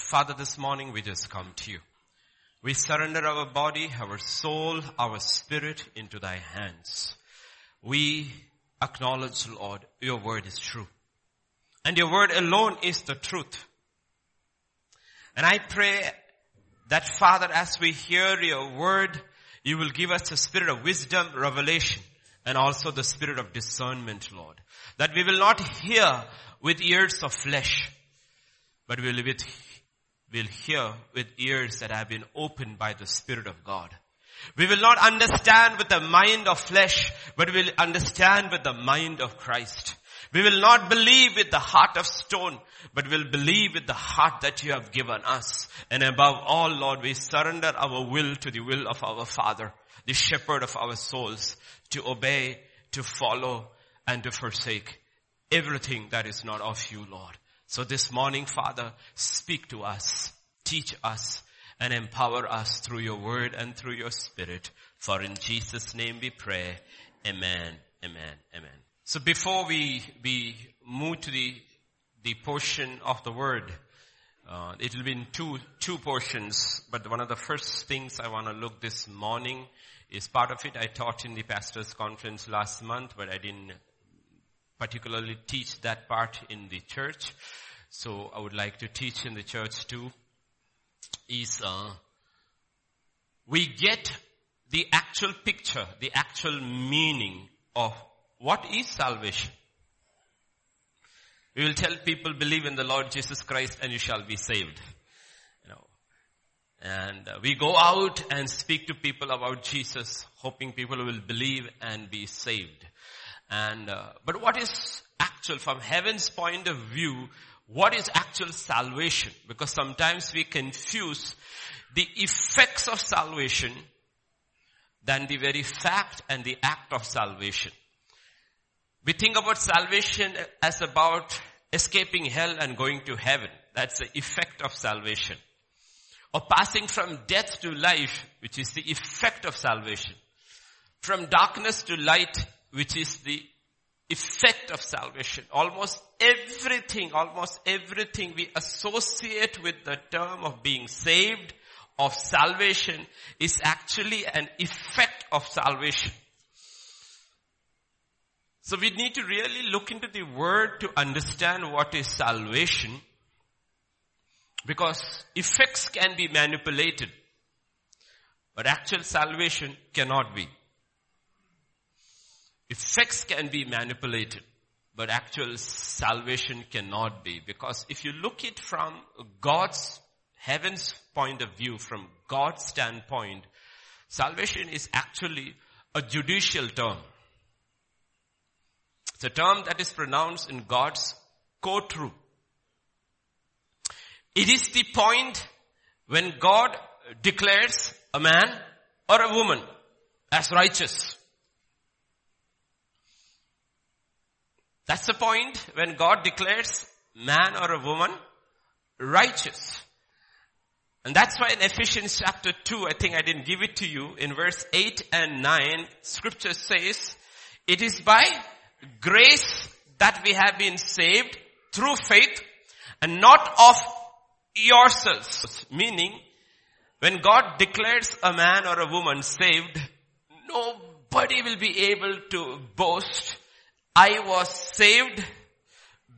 Father, this morning we just come to you. We surrender our body, our soul, our spirit into thy hands. We acknowledge, Lord, your word is true. And your word alone is the truth. And I pray that Father, as we hear your word, you will give us the spirit of wisdom, revelation, and also the spirit of discernment, Lord. That we will not hear with ears of flesh, but we'll, with, we'll hear with ears that have been opened by the Spirit of God. We will not understand with the mind of flesh, but we'll understand with the mind of Christ. We will not believe with the heart of stone, but will believe with the heart that you have given us. And above all, Lord, we surrender our will to the will of our Father, the shepherd of our souls, to obey, to follow, and to forsake everything that is not of you, Lord. So this morning, Father, speak to us, teach us, and empower us through your word and through your spirit. For in Jesus' name we pray. Amen, amen, amen. So before we, we move to the, the portion of the word, uh, it will be in two, two portions, but one of the first things I want to look this morning is part of it I taught in the pastor's conference last month, but I didn't particularly teach that part in the church. So I would like to teach in the church too is uh, we get the actual picture, the actual meaning of what is salvation. We will tell people believe in the Lord Jesus Christ and you shall be saved. You know, and uh, we go out and speak to people about Jesus, hoping people will believe and be saved. And uh, but what is actual from heaven's point of view? What is actual salvation? Because sometimes we confuse the effects of salvation than the very fact and the act of salvation. We think about salvation as about escaping hell and going to heaven. That's the effect of salvation. Or passing from death to life, which is the effect of salvation. From darkness to light, which is the effect of salvation. Almost everything, almost everything we associate with the term of being saved, of salvation, is actually an effect of salvation. So we need to really look into the word to understand what is salvation because effects can be manipulated, but actual salvation cannot be. Effects can be manipulated, but actual salvation cannot be. Because if you look it from God's, heaven's point of view, from God's standpoint, salvation is actually a judicial term. It's a term that is pronounced in God's courtroom. It is the point when God declares a man or a woman as righteous. That's the point when God declares man or a woman righteous. And that's why in Ephesians chapter 2, I think I didn't give it to you, in verse 8 and 9, scripture says, it is by grace that we have been saved through faith and not of yourselves. Meaning, when God declares a man or a woman saved, nobody will be able to boast I was saved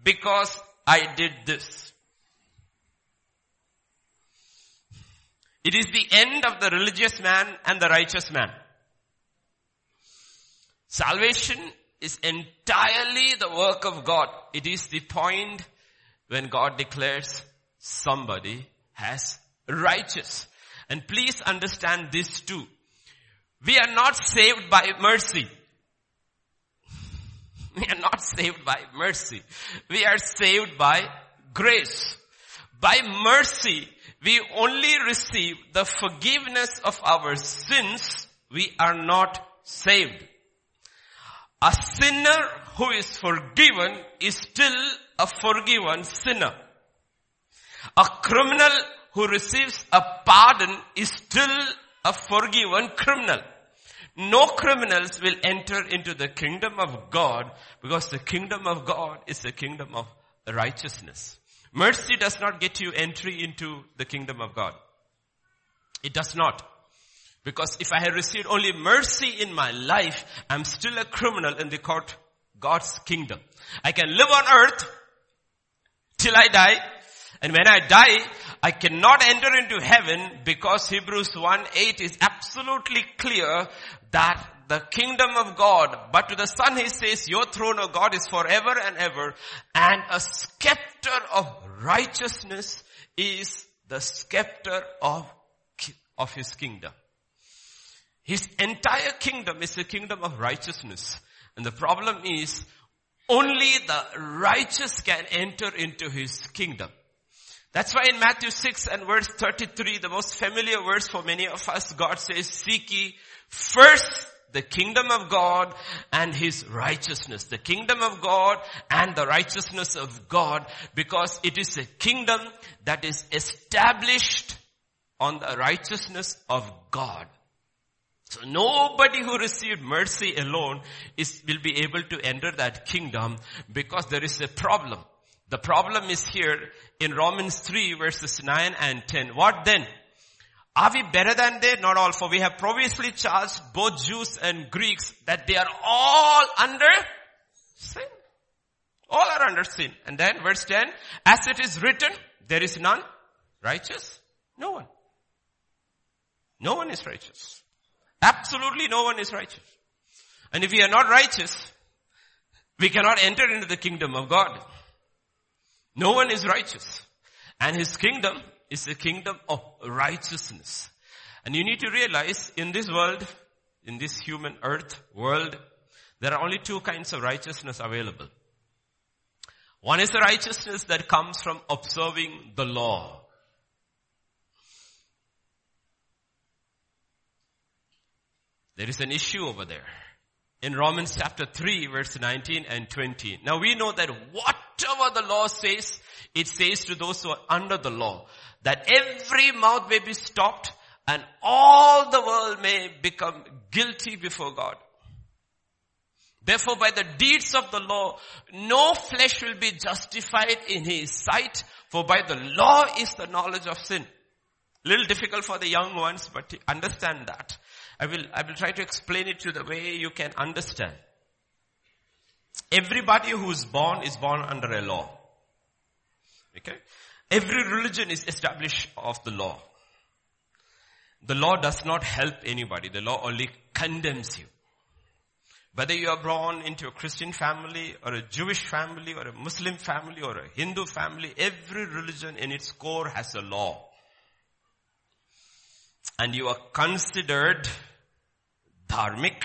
because I did this. It is the end of the religious man and the righteous man. Salvation is entirely the work of God. It is the point when God declares somebody as righteous. And please understand this too. We are not saved by mercy. We are not saved by mercy. We are saved by grace. By mercy, we only receive the forgiveness of our sins. We are not saved. A sinner who is forgiven is still a forgiven sinner. A criminal who receives a pardon is still a forgiven criminal. No criminals will enter into the kingdom of God because the kingdom of God is the kingdom of righteousness. Mercy does not get you entry into the kingdom of God. It does not. Because if I had received only mercy in my life, I'm still a criminal in the court, God's kingdom. I can live on earth till I die, and when I die, I cannot enter into heaven because Hebrews 1 8 is absolutely clear that the kingdom of God, but to the son he says, your throne of God is forever and ever, and a scepter of righteousness is the scepter of, of his kingdom. His entire kingdom is a kingdom of righteousness. And the problem is, only the righteous can enter into his kingdom. That's why in Matthew 6 and verse 33, the most familiar verse for many of us, God says, seek ye first the kingdom of God and His righteousness. The kingdom of God and the righteousness of God because it is a kingdom that is established on the righteousness of God. So nobody who received mercy alone is, will be able to enter that kingdom because there is a problem. The problem is here in Romans 3 verses 9 and 10. What then? Are we better than they? Not all, for we have previously charged both Jews and Greeks that they are all under sin. All are under sin. And then verse 10, as it is written, there is none righteous. No one. No one is righteous. Absolutely no one is righteous. And if we are not righteous, we cannot enter into the kingdom of God. No one is righteous. And his kingdom is a kingdom of righteousness. And you need to realize in this world, in this human earth world, there are only two kinds of righteousness available. One is the righteousness that comes from observing the law. There is an issue over there in Romans chapter 3 verse 19 and 20. Now we know that whatever the law says, it says to those who are under the law that every mouth may be stopped and all the world may become guilty before God. Therefore by the deeds of the law, no flesh will be justified in his sight, for by the law is the knowledge of sin. Little difficult for the young ones, but understand that. I will, I will try to explain it to the way you can understand. Everybody who is born is born under a law. Okay? Every religion is established of the law. The law does not help anybody. The law only condemns you. Whether you are born into a Christian family or a Jewish family or a Muslim family or a Hindu family, every religion in its core has a law. And you are considered dharmic,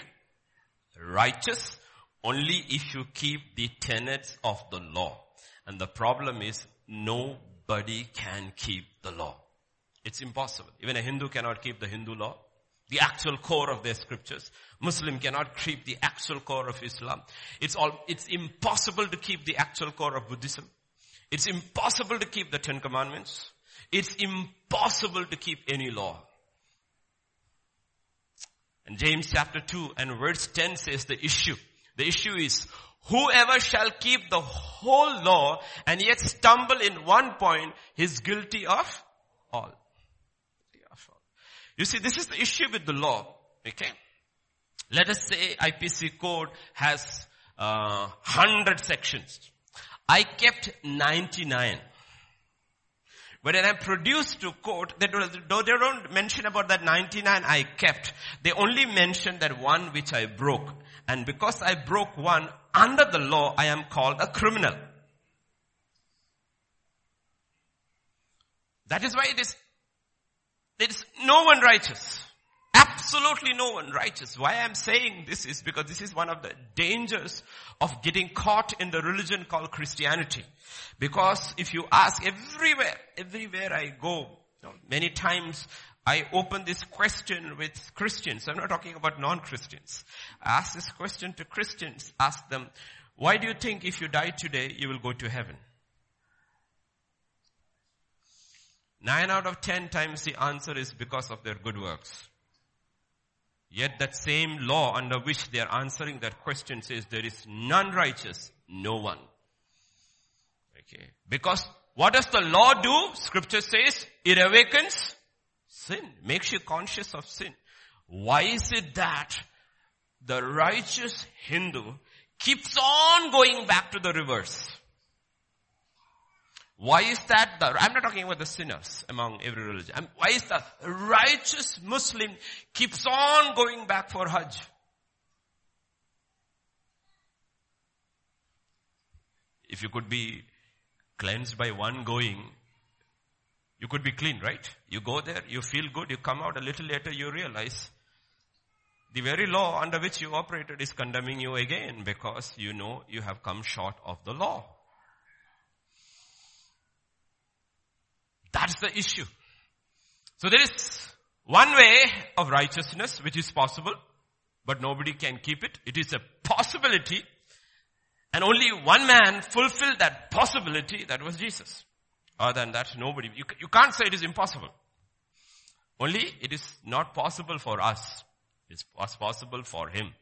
righteous, only if you keep the tenets of the law. And the problem is nobody can keep the law. It's impossible. Even a Hindu cannot keep the Hindu law. The actual core of their scriptures. Muslim cannot keep the actual core of Islam. It's all, it's impossible to keep the actual core of Buddhism. It's impossible to keep the Ten Commandments. It's impossible to keep any law. And James chapter 2 and verse 10 says the issue. The issue is, whoever shall keep the whole law and yet stumble in one point, is guilty of all. You see, this is the issue with the law. Okay? Let us say IPC code has uh, 100 sections. I kept 99. But when I produced to court, they don't, they don't mention about that 99 I kept. They only mention that one which I broke. And because I broke one, under the law, I am called a criminal. That is why it is, there is no one righteous. Absolutely no one righteous. Why I'm saying this is because this is one of the dangers of getting caught in the religion called Christianity. Because if you ask everywhere, everywhere I go, you know, many times I open this question with Christians. I'm not talking about non-Christians. I ask this question to Christians. Ask them, why do you think if you die today, you will go to heaven? Nine out of ten times the answer is because of their good works. Yet that same law under which they are answering that question says there is none righteous, no one. Okay. Because What does the law do? Scripture says it awakens sin, makes you conscious of sin. Why is it that the righteous Hindu keeps on going back to the reverse? Why is that the, I'm not talking about the sinners among every religion. I'm, why is the righteous Muslim keeps on going back for Hajj? If you could be cleansed by one going, you could be clean, right? You go there, you feel good, you come out a little later, you realize the very law under which you operated is condemning you again because you know you have come short of the law. That's the issue. So there is one way of righteousness which is possible, but nobody can keep it. It is a possibility and only one man fulfilled that possibility, that was Jesus. Other than that, nobody. You, you can't say it is impossible. Only it is not possible for us. It was possible for him.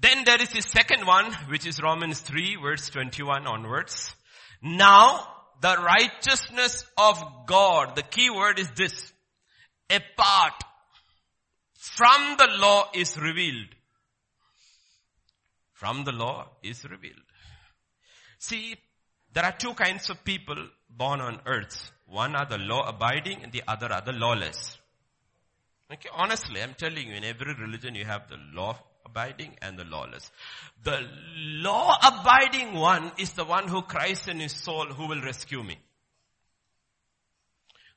Then there is the second one, which is Romans 3 verse 21 onwards. Now, the righteousness of God, the key word is this, apart from the law is revealed from the law is revealed. See, there are two kinds of people born on earth. One are the law abiding and the other are the lawless. Okay, honestly, I'm telling you, in every religion you have the law abiding and the lawless. The law abiding one is the one who cries in his soul, who will rescue me.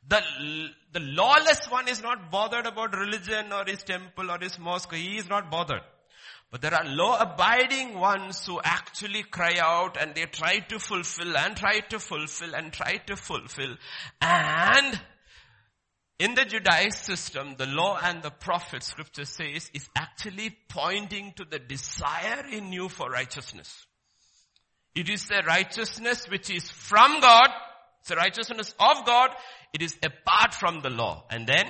The, the lawless one is not bothered about religion or his temple or his mosque. He is not bothered. But there are law abiding ones who actually cry out and they try to fulfill and try to fulfill and try to fulfill. And in the Judaic system, the law and the prophet scripture says is actually pointing to the desire in you for righteousness. It is the righteousness which is from God. It's the righteousness of God. It is apart from the law. And then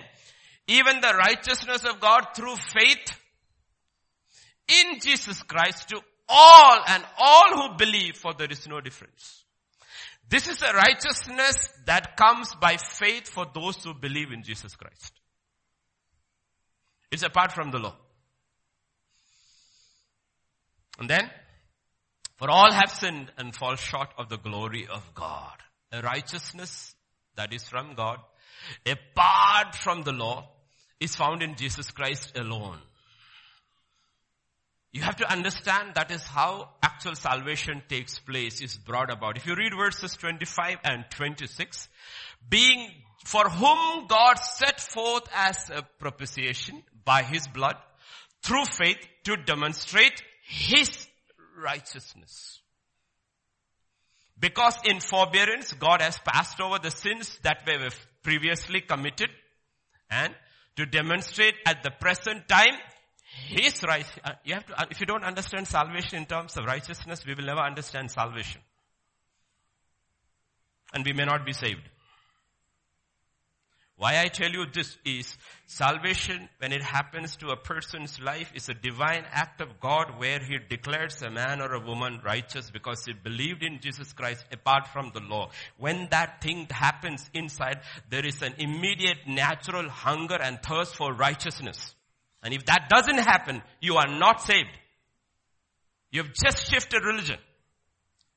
even the righteousness of God through faith in Jesus Christ to all and all who believe for there is no difference. This is a righteousness that comes by faith for those who believe in Jesus Christ. It's apart from the law. And then, for all have sinned and fall short of the glory of God. A righteousness that is from God, apart from the law, is found in Jesus Christ alone. You have to understand that is how actual salvation takes place, is brought about. If you read verses 25 and 26, being for whom God set forth as a propitiation by his blood through faith to demonstrate his righteousness. Because in forbearance, God has passed over the sins that were previously committed and to demonstrate at the present time his right, uh, you have to, uh, if you don't understand salvation in terms of righteousness, we will never understand salvation. And we may not be saved. Why I tell you this is salvation when it happens to a person's life is a divine act of God where he declares a man or a woman righteous because he believed in Jesus Christ apart from the law. When that thing happens inside, there is an immediate natural hunger and thirst for righteousness. And if that doesn't happen, you are not saved. You have just shifted religion.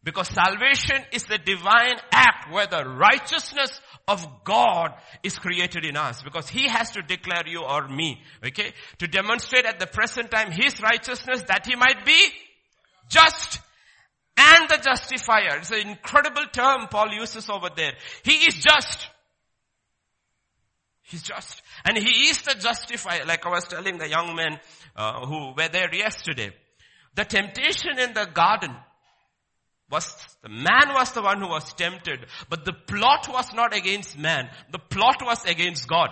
Because salvation is the divine act where the righteousness of God is created in us. Because He has to declare you or me. Okay? To demonstrate at the present time His righteousness that He might be just and the justifier. It's an incredible term Paul uses over there. He is just. He's just. And he is the justifier, like I was telling the young men uh, who were there yesterday. The temptation in the garden was, the man was the one who was tempted, but the plot was not against man. The plot was against God.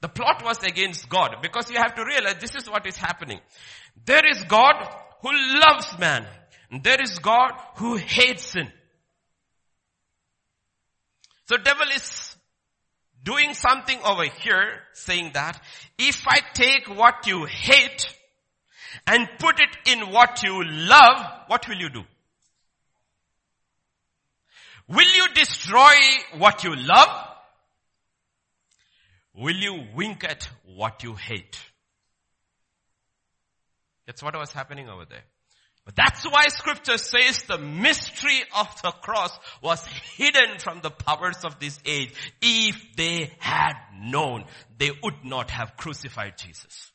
The plot was against God because you have to realize this is what is happening. There is God who loves man. And There is God who hates sin. So devil is doing something over here saying that if I take what you hate and put it in what you love, what will you do? Will you destroy what you love? Will you wink at what you hate? That's what was happening over there. But that's why scripture says the mystery of the cross was hidden from the powers of this age. If they had known, they would not have crucified Jesus.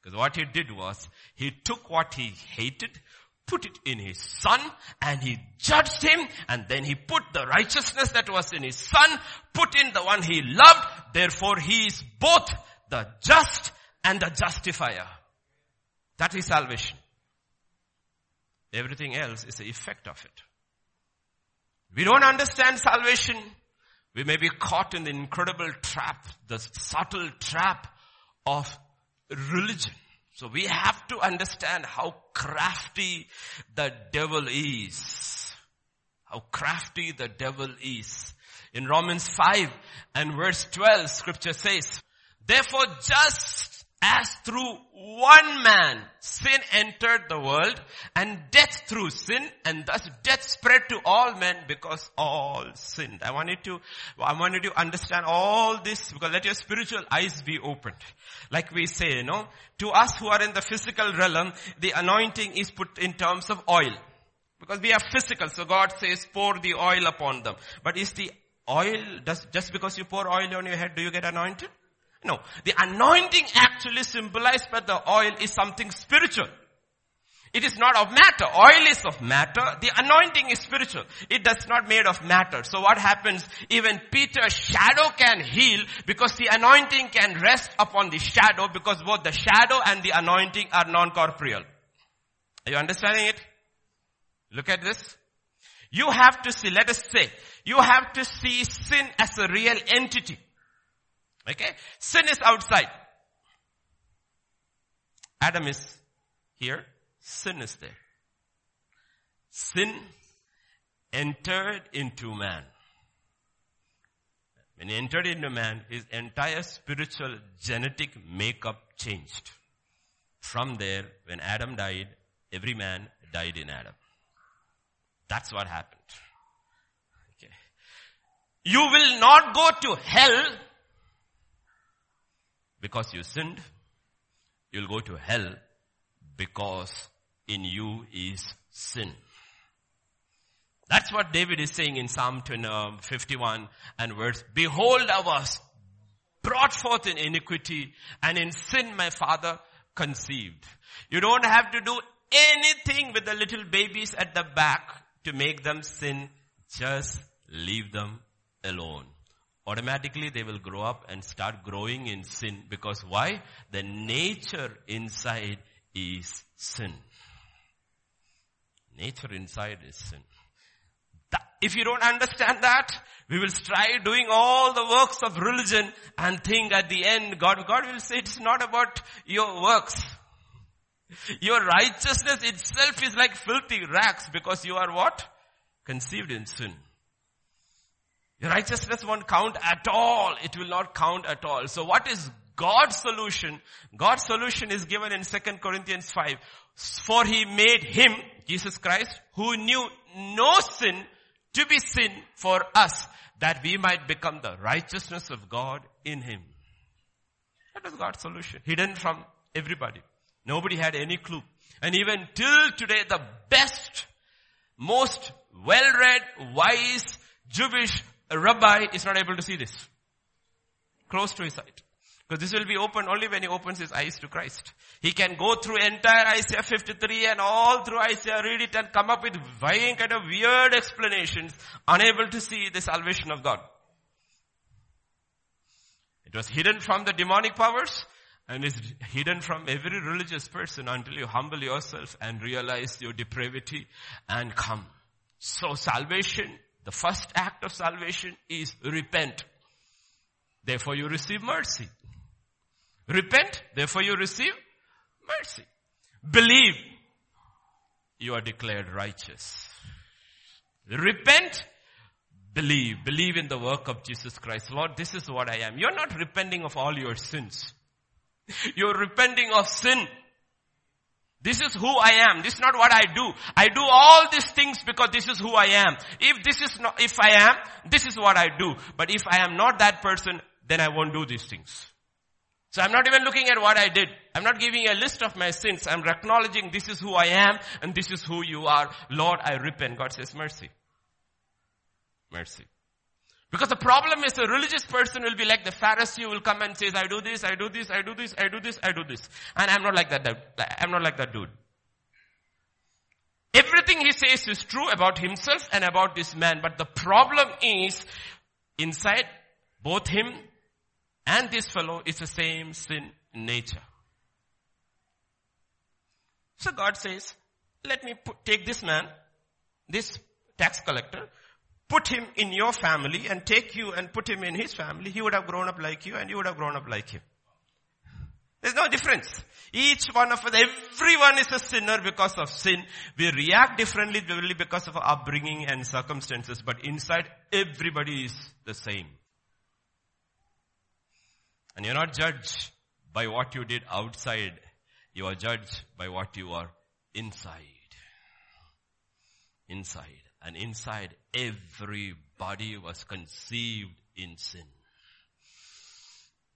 Because what he did was, he took what he hated, put it in his son, and he judged him, and then he put the righteousness that was in his son, put in the one he loved, therefore he is both the just and the justifier. That is salvation. Everything else is the effect of it. We don't understand salvation. We may be caught in the incredible trap, the subtle trap of religion. So we have to understand how crafty the devil is. How crafty the devil is. In Romans 5 and verse 12 scripture says, Therefore just as through one man sin entered the world and death through sin and thus death spread to all men because all sinned. I want you to, I want you to understand all this because let your spiritual eyes be opened. Like we say, you know, to us who are in the physical realm, the anointing is put in terms of oil. Because we are physical, so God says pour the oil upon them. But is the oil, does, just because you pour oil on your head, do you get anointed? No. The anointing actually symbolized by the oil is something spiritual. It is not of matter. Oil is of matter. The anointing is spiritual. It does not made of matter. So what happens? Even Peter's shadow can heal because the anointing can rest upon the shadow because both the shadow and the anointing are non-corporeal. Are you understanding it? Look at this. You have to see, let us say, you have to see sin as a real entity. Okay? Sin is outside. Adam is here. Sin is there. Sin entered into man. When he entered into man, his entire spiritual genetic makeup changed. From there, when Adam died, every man died in Adam. That's what happened. Okay. You will not go to hell because you sinned, you'll go to hell because in you is sin. That's what David is saying in Psalm uh, 51 and verse, Behold, I was brought forth in iniquity and in sin my father conceived. You don't have to do anything with the little babies at the back to make them sin. Just leave them alone automatically they will grow up and start growing in sin because why? The nature inside is sin. Nature inside is sin. If you don't understand that, we will try doing all the works of religion and think at the end, God, God will say it's not about your works. Your righteousness itself is like filthy rags because you are what? Conceived in sin. Your righteousness won't count at all. It will not count at all. So what is God's solution? God's solution is given in 2 Corinthians 5. For he made him, Jesus Christ, who knew no sin to be sin for us that we might become the righteousness of God in him. That was God's solution. Hidden from everybody. Nobody had any clue. And even till today, the best, most well-read, wise, Jewish a rabbi is not able to see this. Close to his sight. Because this will be open only when he opens his eyes to Christ. He can go through entire Isaiah 53 and all through Isaiah, read it and come up with varying kind of weird explanations, unable to see the salvation of God. It was hidden from the demonic powers and is hidden from every religious person until you humble yourself and realize your depravity and come. So salvation the first act of salvation is repent. Therefore you receive mercy. Repent, therefore you receive mercy. Believe, you are declared righteous. Repent, believe. Believe in the work of Jesus Christ. Lord, this is what I am. You're not repenting of all your sins. You're repenting of sin. This is who I am. This is not what I do. I do all these things because this is who I am. If this is not, if I am, this is what I do. But if I am not that person, then I won't do these things. So I'm not even looking at what I did. I'm not giving a list of my sins. I'm acknowledging this is who I am and this is who you are. Lord, I repent. God says mercy. Mercy. Because the problem is a religious person will be like the Pharisee will come and says, I do this, I do this, I do this, I do this, I do this. And I'm not like that, I'm not like that dude. Everything he says is true about himself and about this man, but the problem is inside both him and this fellow is the same sin nature. So God says, let me put, take this man, this tax collector, put him in your family and take you and put him in his family, he would have grown up like you and you would have grown up like him. There's no difference. Each one of us, everyone is a sinner because of sin. We react differently because of our upbringing and circumstances, but inside everybody is the same. And you're not judged by what you did outside. You are judged by what you are inside. Inside. And inside everybody was conceived in sin.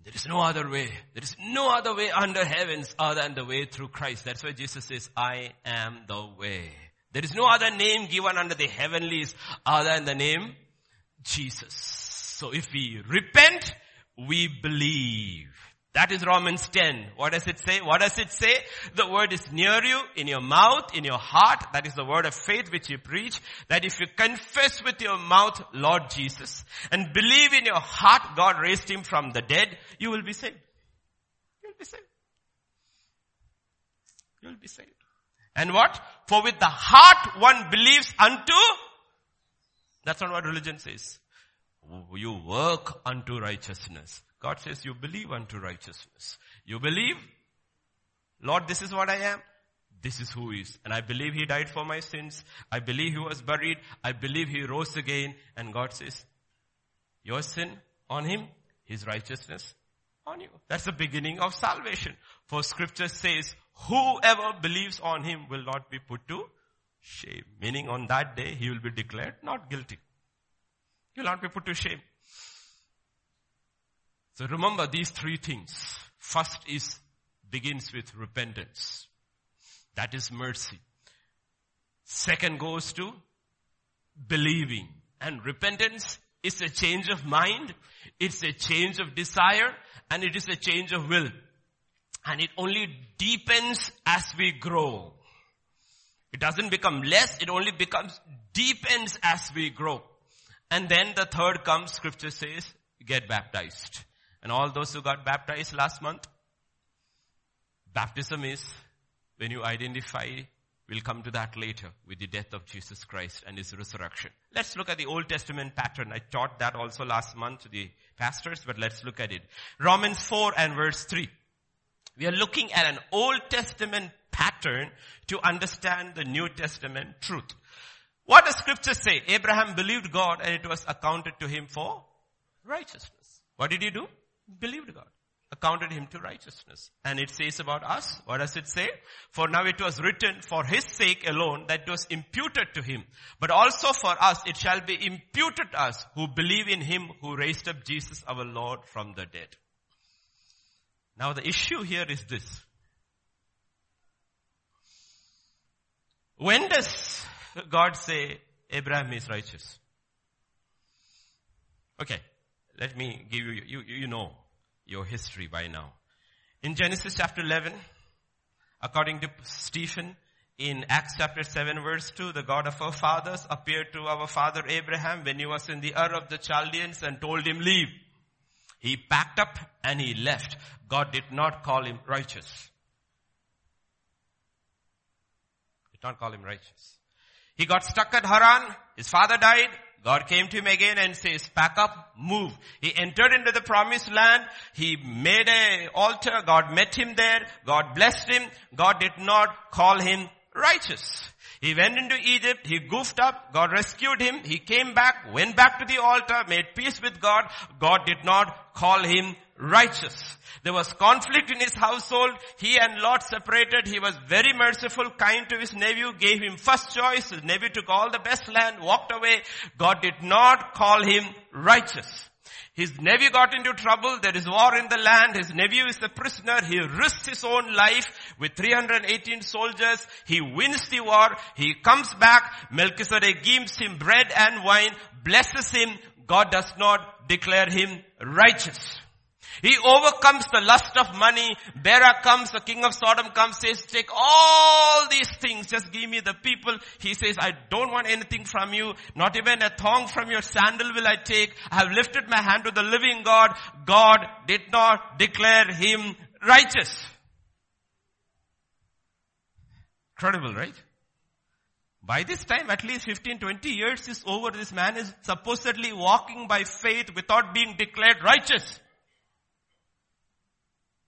There is no other way. There is no other way under heavens other than the way through Christ. That's why Jesus says, I am the way. There is no other name given under the heavenlies other than the name Jesus. So if we repent, we believe. That is Romans 10. What does it say? What does it say? The word is near you, in your mouth, in your heart. That is the word of faith which you preach. That if you confess with your mouth Lord Jesus and believe in your heart God raised him from the dead, you will be saved. You will be saved. You will be saved. And what? For with the heart one believes unto, that's not what religion says. You work unto righteousness. God says you believe unto righteousness. You believe, Lord, this is what I am. This is who he is. And I believe he died for my sins. I believe he was buried. I believe he rose again. And God says, your sin on him, his righteousness on you. That's the beginning of salvation. For scripture says, whoever believes on him will not be put to shame. Meaning on that day, he will be declared not guilty. He will not be put to shame. So remember these three things. First is, begins with repentance. That is mercy. Second goes to believing. And repentance is a change of mind, it's a change of desire, and it is a change of will. And it only deepens as we grow. It doesn't become less, it only becomes deepens as we grow. And then the third comes, scripture says, get baptized. And all those who got baptized last month, baptism is when you identify, we'll come to that later, with the death of Jesus Christ and his resurrection. Let's look at the Old Testament pattern. I taught that also last month to the pastors, but let's look at it. Romans 4 and verse 3. We are looking at an Old Testament pattern to understand the New Testament truth. What does scripture say? Abraham believed God and it was accounted to him for righteousness. What did he do? Believed God. Accounted him to righteousness. And it says about us, what does it say? For now it was written for his sake alone that was imputed to him. But also for us it shall be imputed us who believe in him who raised up Jesus our Lord from the dead. Now the issue here is this. When does God say Abraham is righteous? Okay. Let me give you, you, you know your history by now. In Genesis chapter 11, according to Stephen, in Acts chapter 7 verse 2, the God of our fathers appeared to our father Abraham when he was in the Ur of the Chaldeans and told him leave. He packed up and he left. God did not call him righteous. Did not call him righteous. He got stuck at Haran. His father died. God came to him again and says, pack up, move. He entered into the promised land. He made a altar. God met him there. God blessed him. God did not call him righteous. He went into Egypt. He goofed up. God rescued him. He came back, went back to the altar, made peace with God. God did not call him righteous. There was conflict in his household. He and Lot separated. He was very merciful, kind to his nephew, gave him first choice. His nephew took all the best land, walked away. God did not call him righteous. His nephew got into trouble. There is war in the land. His nephew is a prisoner. He risks his own life with 318 soldiers. He wins the war. He comes back. Melchizedek gives him bread and wine, blesses him. God does not declare him righteous. He overcomes the lust of money. Bera comes, the king of Sodom comes, says, take all these things, just give me the people. He says, I don't want anything from you, not even a thong from your sandal will I take. I have lifted my hand to the living God. God did not declare him righteous. Incredible, right? By this time, at least 15, 20 years is over. This man is supposedly walking by faith without being declared righteous.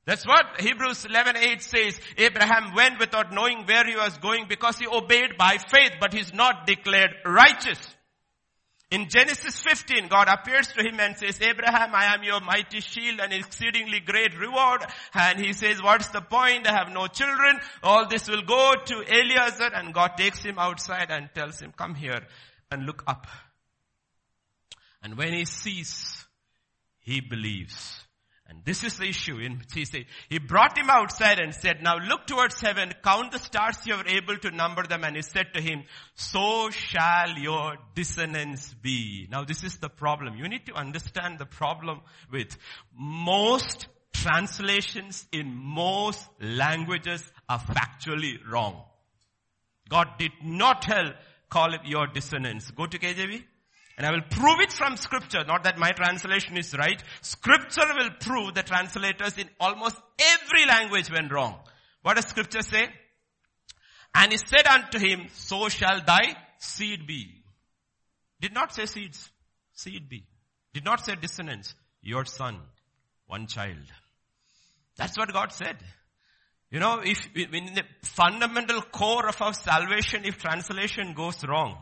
That's what Hebrews 11:8 says. Abraham went without knowing where he was going because he obeyed by faith, but he's not declared righteous. In Genesis 15, God appears to him and says, Abraham, I am your mighty shield and exceedingly great reward. And he says, what's the point? I have no children. All this will go to Eliezer. And God takes him outside and tells him, come here and look up. And when he sees, he believes. And this is the issue. In, he, said, he brought him outside and said, now look towards heaven, count the stars you are able to number them. And he said to him, so shall your dissonance be. Now this is the problem. You need to understand the problem with most translations in most languages are factually wrong. God did not tell, call it your dissonance. Go to KJV. And I will prove it from scripture, not that my translation is right. Scripture will prove the translators in almost every language went wrong. What does scripture say? And he said unto him, so shall thy seed be. Did not say seeds, seed be. Did not say dissonance, your son, one child. That's what God said. You know, if, in the fundamental core of our salvation, if translation goes wrong,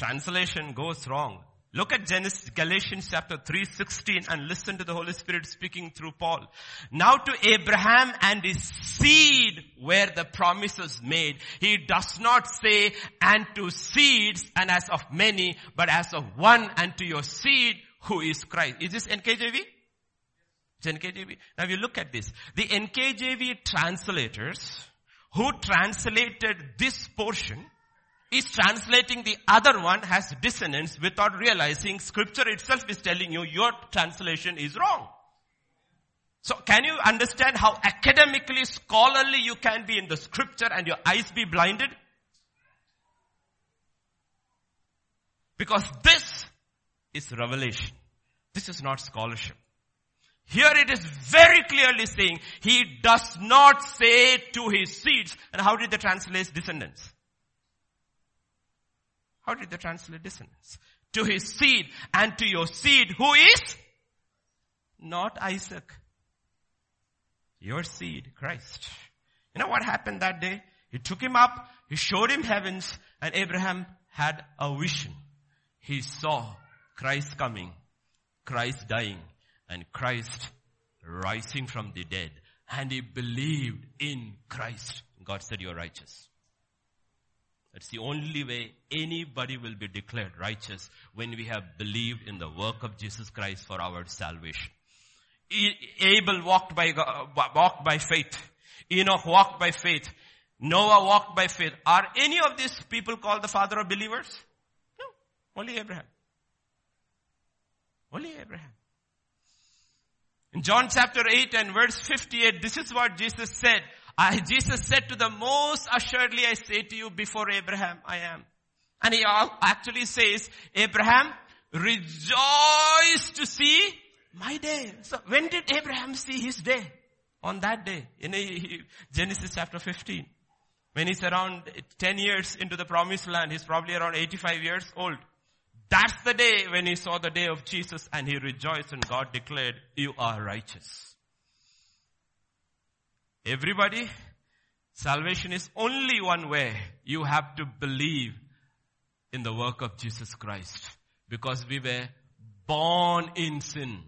translation goes wrong. Look at Genesis, Galatians chapter 3, 16 and listen to the Holy Spirit speaking through Paul. Now to Abraham and his seed where the promises made. He does not say and to seeds and as of many, but as of one and to your seed who is Christ. Is this NKJV? It's NKJV. Now you look at this. The NKJV translators who translated this portion is translating the other one has dissonance without realizing scripture itself is telling you your translation is wrong. So can you understand how academically scholarly you can be in the scripture and your eyes be blinded? Because this is revelation. This is not scholarship. Here it is very clearly saying, he does not say to his seeds. And how did they translate descendants? How did they translate descendants? To his seed and to your seed who is not Isaac. Your seed, Christ. You know what happened that day? He took him up, he showed him heavens, and Abraham had a vision. He saw Christ coming, Christ dying, and Christ rising from the dead. And he believed in Christ. God said, you're righteous. That's the only way anybody will be declared righteous when we have believed in the work of Jesus Christ for our salvation. Abel walked by, walked by faith. Enoch walked by faith. Noah walked by faith. Are any of these people called the father of believers? No. Only Abraham. Only Abraham. In John chapter 8 and verse 58, this is what Jesus said. I, Jesus said to them, most assuredly I say to you before Abraham, I am. And he actually says, Abraham, rejoice to see my day. So when did Abraham see his day? On that day, in Genesis chapter 15. When he's around 10 years into the promised land, he's probably around 85 years old. That's the day when he saw the day of Jesus and he rejoiced and God declared, you are righteous. Everybody, salvation is only one way. You have to believe in the work of Jesus Christ. Because we were born in sin.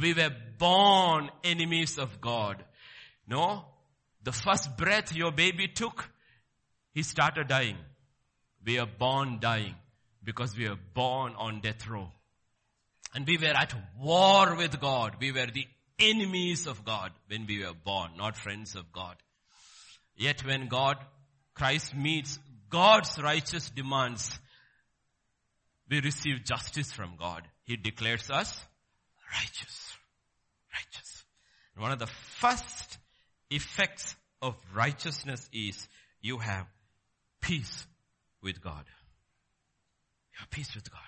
We were born enemies of God. No? The first breath your baby took, he started dying. We are born dying because we are born on death row. And we were at war with God. We were the enemies of God when we were born, not friends of God. Yet when God, Christ meets God's righteous demands, we receive justice from God. He declares us righteous. Righteous. One of the first effects of righteousness is you have peace with God. You have peace with God.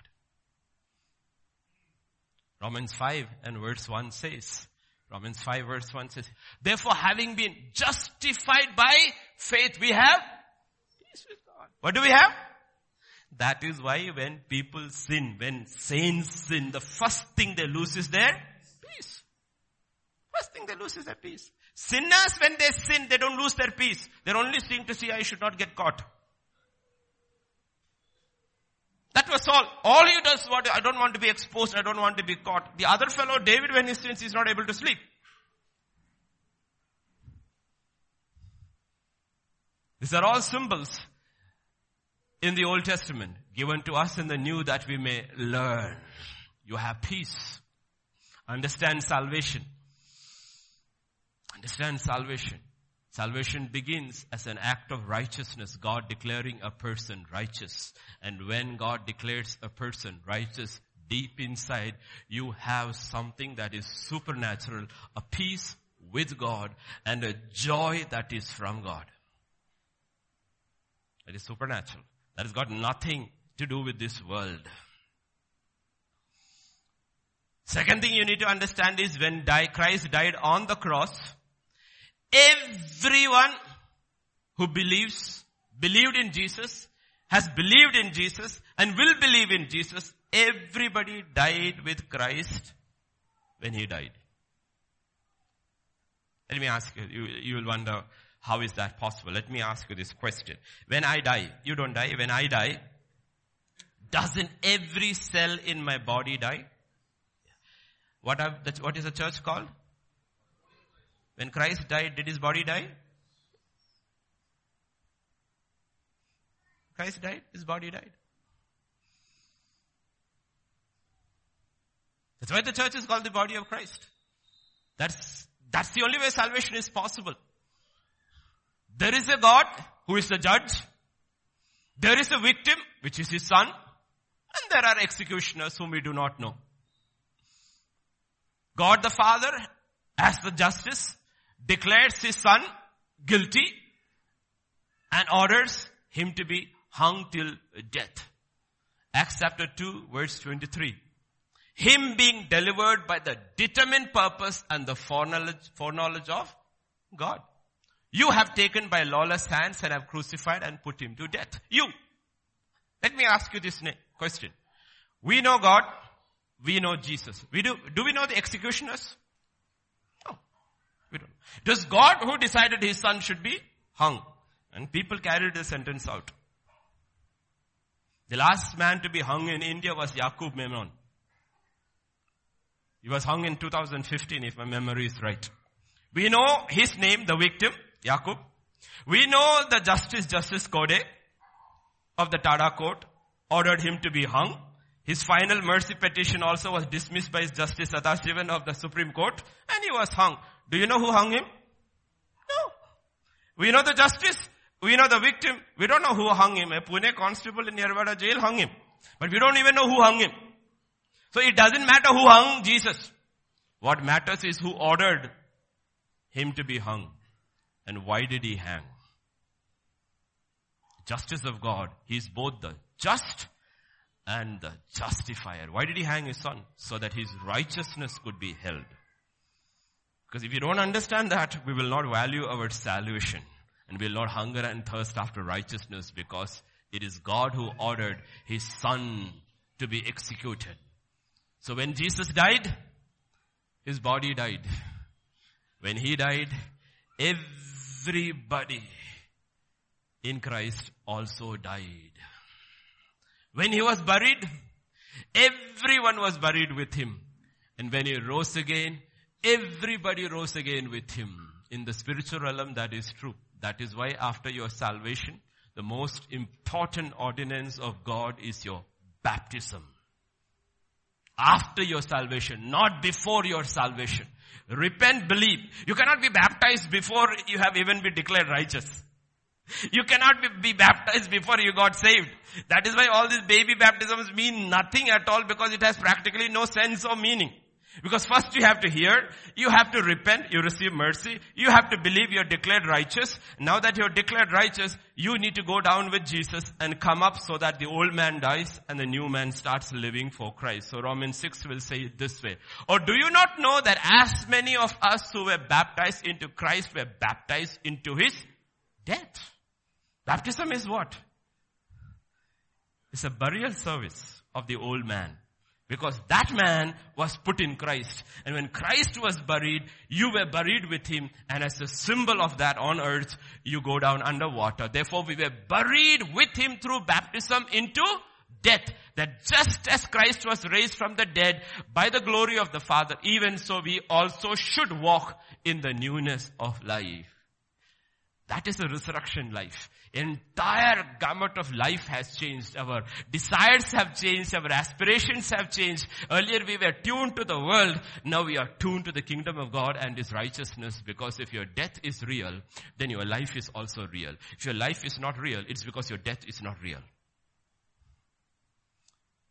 Romans 5 and verse 1 says, Romans 5 verse 1 says, therefore having been justified by faith, we have peace with God. What do we have? That is why when people sin, when saints sin, the first thing they lose is their peace. First thing they lose is their peace. Sinners, when they sin, they don't lose their peace. They're only seeing to see I should not get caught. That was all. All he does what I don't want to be exposed, I don't want to be caught. The other fellow, David, when he sins, he's not able to sleep. These are all symbols in the Old Testament given to us in the New that we may learn. You have peace. Understand salvation. Understand salvation. Salvation begins as an act of righteousness, God declaring a person righteous. And when God declares a person righteous, deep inside, you have something that is supernatural, a peace with God and a joy that is from God. That is supernatural. That has got nothing to do with this world. Second thing you need to understand is when die, Christ died on the cross, everyone who believes, believed in Jesus, has believed in Jesus and will believe in Jesus, everybody died with Christ when he died. Let me ask you, you, you will wonder, how is that possible? Let me ask you this question. When I die, you don't die, when I die, doesn't every cell in my body die? What, what is the church called? When Christ died, did his body die? Christ died, his body died. That's why the church is called the body of Christ. That's, that's the only way salvation is possible. There is a God who is the judge. There is a victim, which is his son. And there are executioners whom we do not know. God the Father, as the justice, declares his son guilty and orders him to be hung till death. Acts chapter 2 verse 23. Him being delivered by the determined purpose and the foreknowledge, foreknowledge of God. You have taken by lawless hands and have crucified and put him to death. You. Let me ask you this question. We know God. We know Jesus. We do, do we know the executioners? Don't. Does God who decided his son should be hung? And people carried the sentence out. The last man to be hung in India was Yaqub Memon. He was hung in 2015 if my memory is right. We know his name, the victim. Yaqub. We know the Justice Justice Kode of the Tada court ordered him to be hung. His final mercy petition also was dismissed by Justice Sadashivan of the Supreme Court and he was hung. Do you know who hung him? No. We know the justice. We know the victim. We don't know who hung him. A Pune constable in Yerwada jail hung him. But we don't even know who hung him. So it doesn't matter who hung Jesus. What matters is who ordered him to be hung. And why did he hang? Justice of God. He is both the just and the justifier. Why did he hang his son? So that his righteousness could be held. Because if you don't understand that, we will not value our salvation and we will not hunger and thirst after righteousness because it is God who ordered his son to be executed. So when Jesus died, his body died. When he died, everybody in Christ also died. When he was buried, everyone was buried with him. And when he rose again, everybody rose again with him. In the spiritual realm, that is true. That is why after your salvation, the most important ordinance of God is your baptism. After your salvation, not before your salvation. Repent, believe. You cannot be baptized before you have even been declared righteous. You cannot be, baptized before you got saved. That is why all these baby baptisms mean nothing at all because it has practically no sense or meaning. Because first you have to hear, you have to repent, you receive mercy, you have to believe you're declared righteous. Now that you're declared righteous, you need to go down with Jesus and come up so that the old man dies and the new man starts living for Christ. So Romans 6 will say it this way. Or do you not know that as many of us who were baptized into Christ were baptized into his death? Baptism is what? It's a burial service of the old man. Because that man was put in Christ. And when Christ was buried, you were buried with him. And as a symbol of that on earth, you go down underwater. Therefore we were buried with him through baptism into death. That just as Christ was raised from the dead by the glory of the Father, even so we also should walk in the newness of life. That is a resurrection life. Entire gamut of life has changed. Our desires have changed. Our aspirations have changed. Earlier we were tuned to the world. Now we are tuned to the kingdom of God and His righteousness because if your death is real, then your life is also real. If your life is not real, it's because your death is not real.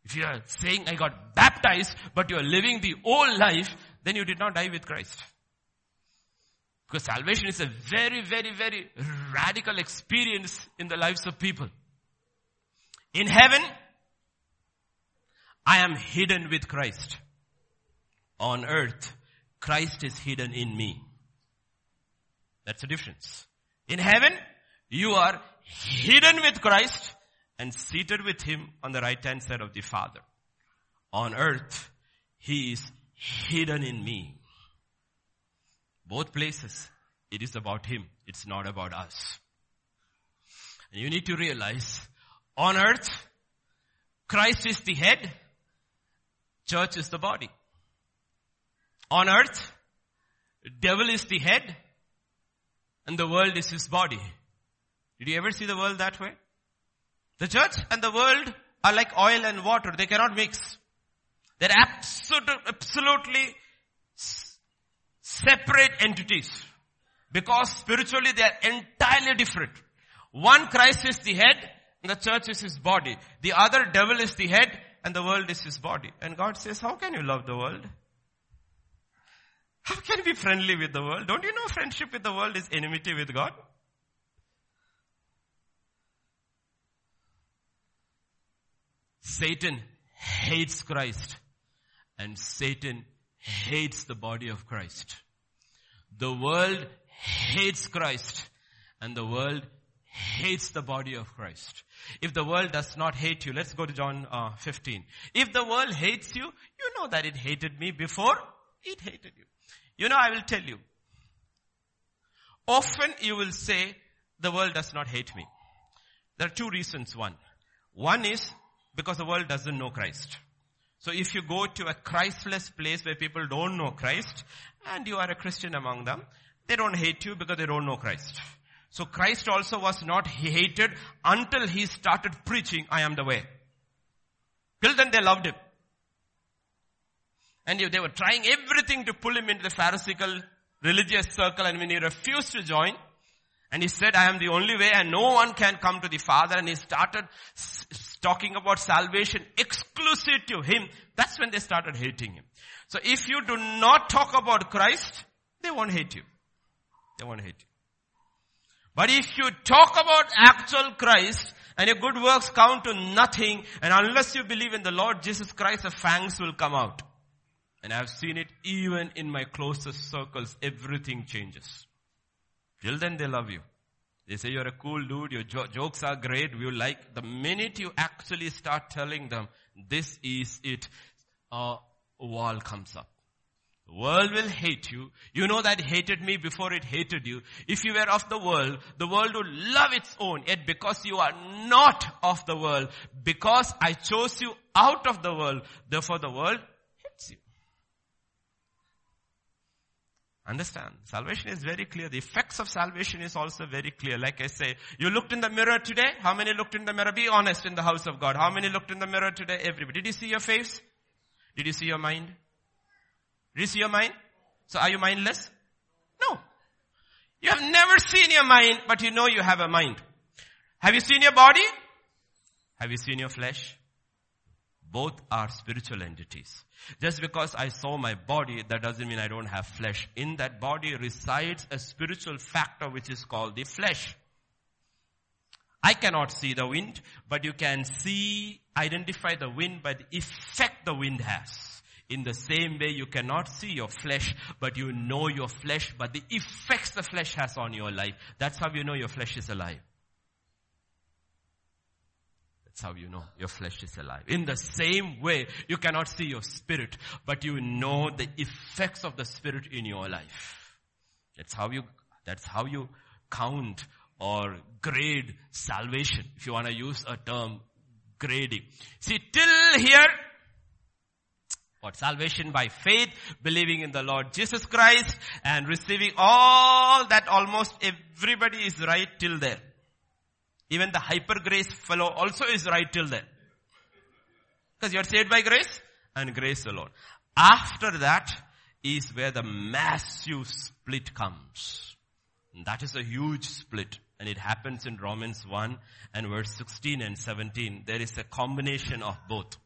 If you are saying I got baptized, but you are living the old life, then you did not die with Christ. Because salvation is a very, very, very radical experience in the lives of people. In heaven, I am hidden with Christ. On earth, Christ is hidden in me. That's the difference. In heaven, you are hidden with Christ and seated with Him on the right hand side of the Father. On earth, He is hidden in me. Both places, it is about Him. It's not about us. And you need to realize, on earth, Christ is the head, church is the body. On earth, devil is the head, and the world is his body. Did you ever see the world that way? The church and the world are like oil and water. They cannot mix. They're absolute, absolutely separate entities. Because spiritually they are entirely different. One Christ is the head and the church is his body. The other devil is the head and the world is his body. And God says, how can you love the world? How can you be friendly with the world? Don't you know friendship with the world is enmity with God? Satan hates Christ and Satan hates the body of Christ. The world hates Christ and the world hates the body of Christ. If the world does not hate you, let's go to John uh, 15. If the world hates you, you know that it hated me before it hated you. You know, I will tell you. Often you will say, the world does not hate me. There are two reasons. One. One is because the world doesn't know Christ. So if you go to a Christless place where people don't know Christ and you are a Christian among them, they don't hate you because they don't know Christ. So Christ also was not hated until he started preaching, I am the way. Till then they loved him. And they were trying everything to pull him into the Pharisaical religious circle and when he refused to join, and he said, I am the only way and no one can come to the Father. And he started talking about salvation exclusive to him. That's when they started hating him. So if you do not talk about Christ, they won't hate you. They won't hate you. But if you talk about actual Christ and your good works count to nothing and unless you believe in the Lord Jesus Christ, the fangs will come out. And I've seen it even in my closest circles, everything changes. Till then they love you. They say you're a cool dude, your jo- jokes are great, we like. The minute you actually start telling them, this is it, a wall comes up. The world will hate you. You know that hated me before it hated you. If you were of the world, the world would love its own. Yet because you are not of the world, because I chose you out of the world, therefore the world hates you. Understand? Salvation is very clear. The effects of salvation is also very clear. Like I say, you looked in the mirror today. How many looked in the mirror? Be honest in the house of God. How many looked in the mirror today? Everybody. Did you see your face? Did you see your mind? Did you see your mind? So are you mindless? No. You have never seen your mind, but you know you have a mind. Have you seen your body? Have you seen your flesh? Both are spiritual entities. Just because I saw my body, that doesn't mean I don't have flesh. In that body resides a spiritual factor which is called the flesh. I cannot see the wind, but you can see, identify the wind by the effect the wind has. In the same way, you cannot see your flesh, but you know your flesh, but the effects the flesh has on your life. That's how you know your flesh is alive. That's how you know your flesh is alive. In the same way, you cannot see your spirit, but you know the effects of the spirit in your life. That's how you, that's how you count or grade salvation, if you want to use a term, grading. See, till here, what? Salvation by faith, believing in the Lord Jesus Christ and receiving all that almost everybody is right till there. Even the hyper grace fellow also is right till then. Because you are saved by grace and grace alone. After that is where the massive split comes. That is a huge split. And it happens in Romans 1 and verse 16 and 17. There is a combination of both.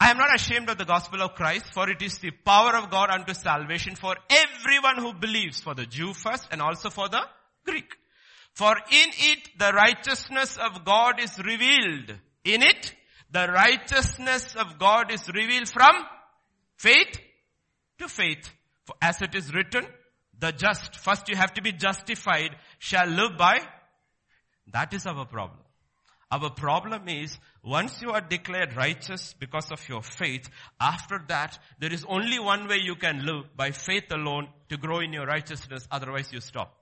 I am not ashamed of the gospel of Christ, for it is the power of God unto salvation for everyone who believes, for the Jew first and also for the Greek. For in it the righteousness of God is revealed. In it, the righteousness of God is revealed from faith to faith. For as it is written, the just, first you have to be justified, shall live by. That is our problem. Our problem is once you are declared righteous because of your faith, after that there is only one way you can live by faith alone to grow in your righteousness, otherwise you stop.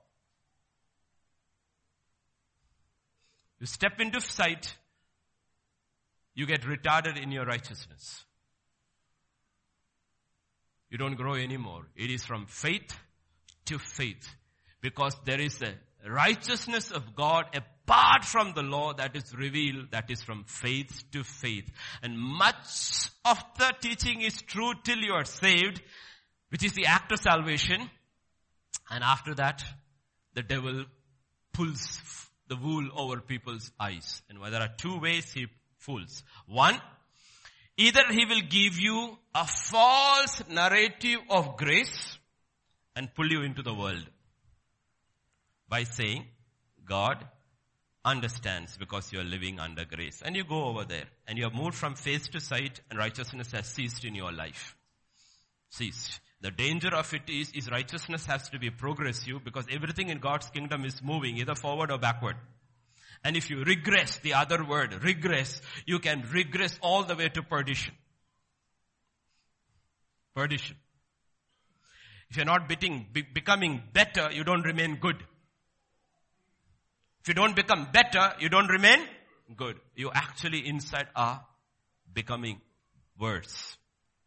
You step into sight, you get retarded in your righteousness. You don't grow anymore. It is from faith to faith because there is a righteousness of God apart from the law that is revealed, that is from faith to faith. And much of the teaching is true till you are saved, which is the act of salvation. And after that, the devil pulls the wool over people's eyes. And there are two ways he fools. One, either he will give you a false narrative of grace and pull you into the world by saying, God understands because you are living under grace. And you go over there and you have moved from faith to sight and righteousness has ceased in your life. Ceased. The danger of it is, is righteousness has to be progressive because everything in God's kingdom is moving either forward or backward. And if you regress, the other word, regress, you can regress all the way to perdition. Perdition. If you're not becoming, becoming better, you don't remain good. If you don't become better, you don't remain good. You actually inside are becoming worse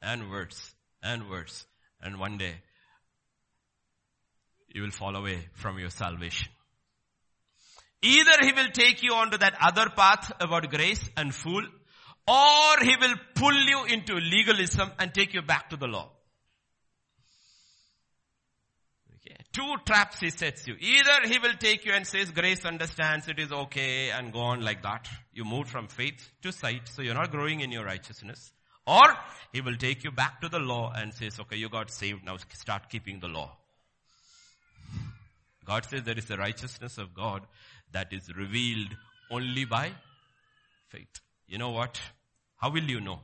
and worse and worse. And one day, you will fall away from your salvation. Either he will take you onto that other path about grace and fool, or he will pull you into legalism and take you back to the law. Okay. Two traps he sets you. Either he will take you and says grace understands it is okay and go on like that. You move from faith to sight, so you're not growing in your righteousness. Or he will take you back to the law and says, okay, you got saved, now start keeping the law. God says there is the righteousness of God that is revealed only by faith. You know what? How will you know?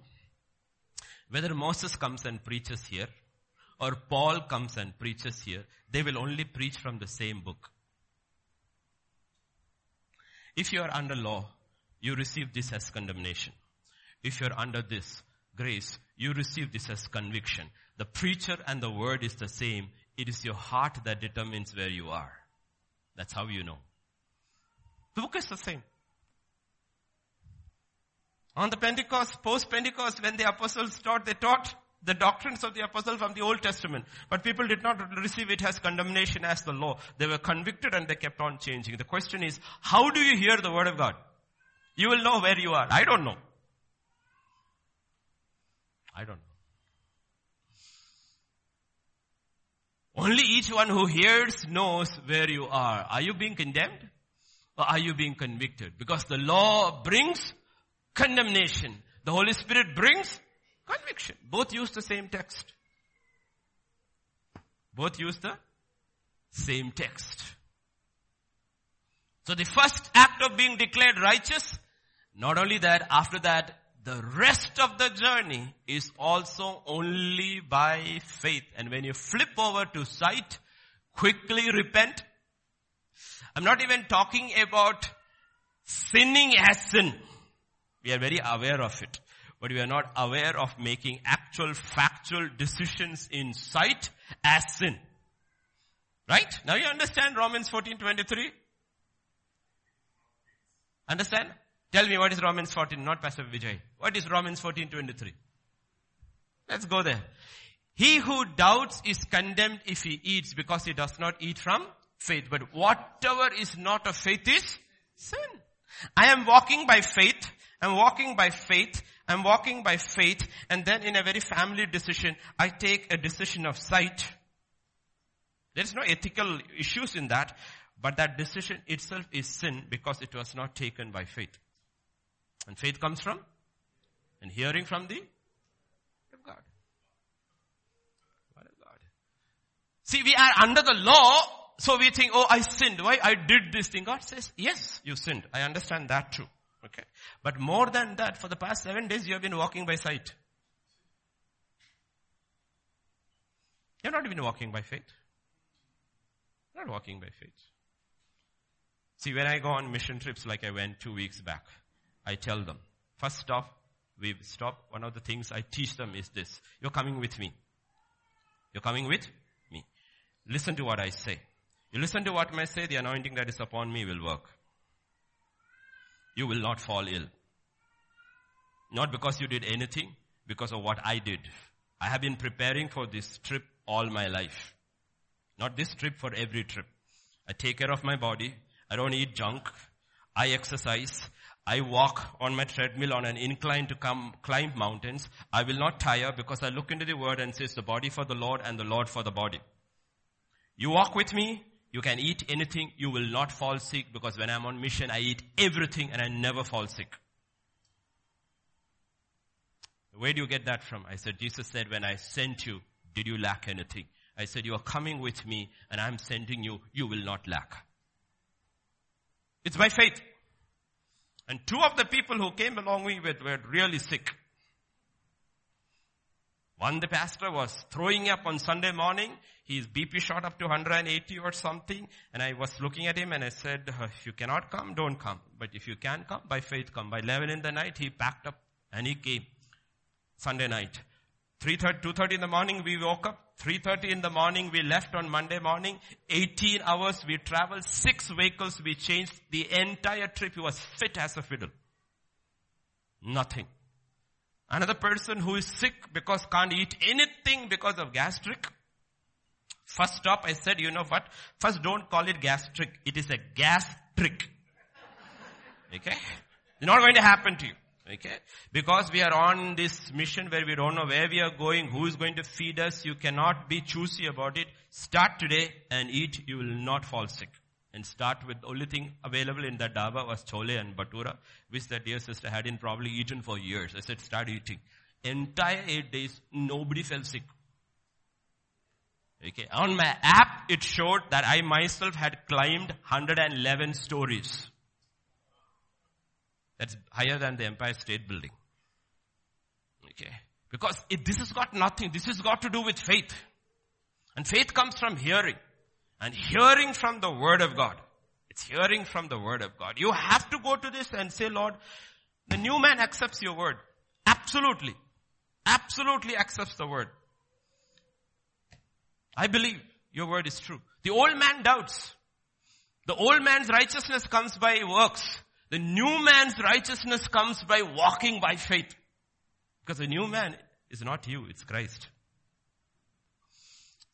Whether Moses comes and preaches here or Paul comes and preaches here, they will only preach from the same book. If you are under law, you receive this as condemnation. If you are under this, grace, you receive this as conviction. The preacher and the word is the same. It is your heart that determines where you are. That's how you know. The book is the same. On the Pentecost, post-Pentecost, when the apostles taught, they taught the doctrines of the apostles from the Old Testament. But people did not receive it as condemnation as the law. They were convicted and they kept on changing. The question is, how do you hear the word of God? You will know where you are. I don't know. I don't know. Only each one who hears knows where you are. Are you being condemned? Or are you being convicted? Because the law brings condemnation. The Holy Spirit brings conviction. Both use the same text. Both use the same text. So the first act of being declared righteous, not only that, after that, the rest of the journey is also only by faith. And when you flip over to sight, quickly repent. I'm not even talking about sinning as sin. We are very aware of it. But we are not aware of making actual factual decisions in sight as sin. Right? Now you understand Romans 14, 23? Understand? Tell me what is Romans 14, not Pastor Vijay. What is Romans 14, 23? Let's go there. He who doubts is condemned if he eats because he does not eat from faith. But whatever is not of faith is sin. I am walking by faith I'm walking by faith. I'm walking by faith. And then in a very family decision, I take a decision of sight. There's no ethical issues in that. But that decision itself is sin because it was not taken by faith. And faith comes from? And hearing from the of God. What of God. See, we are under the law, so we think, oh, I sinned. Why? I did this thing. God says, yes, you sinned. I understand that too. Okay. But more than that, for the past seven days you have been walking by sight. You're not even walking by faith. You're not walking by faith. See, when I go on mission trips like I went two weeks back, I tell them, first stop, we stop. One of the things I teach them is this. You're coming with me. You're coming with me. Listen to what I say. You listen to what I say, the anointing that is upon me will work you will not fall ill. Not because you did anything, because of what I did. I have been preparing for this trip all my life. Not this trip for every trip. I take care of my body. I don't eat junk. I exercise. I walk on my treadmill on an incline to come climb mountains. I will not tire because I look into the word and says the body for the Lord and the Lord for the body. You walk with me, you can eat anything, you will not fall sick because when I'm on mission, I eat everything and I never fall sick. Where do you get that from? I said, Jesus said, when I sent you, did you lack anything? I said, you are coming with me and I'm sending you, you will not lack. It's by faith. And two of the people who came along with were really sick. One, the pastor was throwing up on Sunday morning. His BP shot up to 180 or something. And I was looking at him and I said, uh, if you cannot come, don't come. But if you can come, by faith come. By 11 in the night, he packed up and he came. Sunday night. 3.30, 2.30 in the morning, we woke up. 3.30 in the morning, we left on Monday morning. 18 hours, we traveled. Six vehicles, we changed. The entire trip, he was fit as a fiddle. Nothing. Another person who is sick because can't eat anything because of gastric. First stop, I said, you know what? First don't call it gastric. It is a gas trick. Okay? It's not going to happen to you. Okay? Because we are on this mission where we don't know where we are going, who is going to feed us. You cannot be choosy about it. Start today and eat. You will not fall sick and start with the only thing available in that dhaba was chole and bhatura, which that dear sister hadn't probably eaten for years. I said, start eating. Entire eight days, nobody fell sick. Okay. On my app, it showed that I myself had climbed 111 stories. That's higher than the Empire State Building. Okay. Because it, this has got nothing. This has got to do with faith. And faith comes from hearing and hearing from the word of God. It's hearing from the word of God. You have to go to this and say, Lord, the new man accepts your word. Absolutely. Absolutely accepts the word. I believe your word is true. The old man doubts. The old man's righteousness comes by works. The new man's righteousness comes by walking by faith. Because the new man is not you, it's Christ.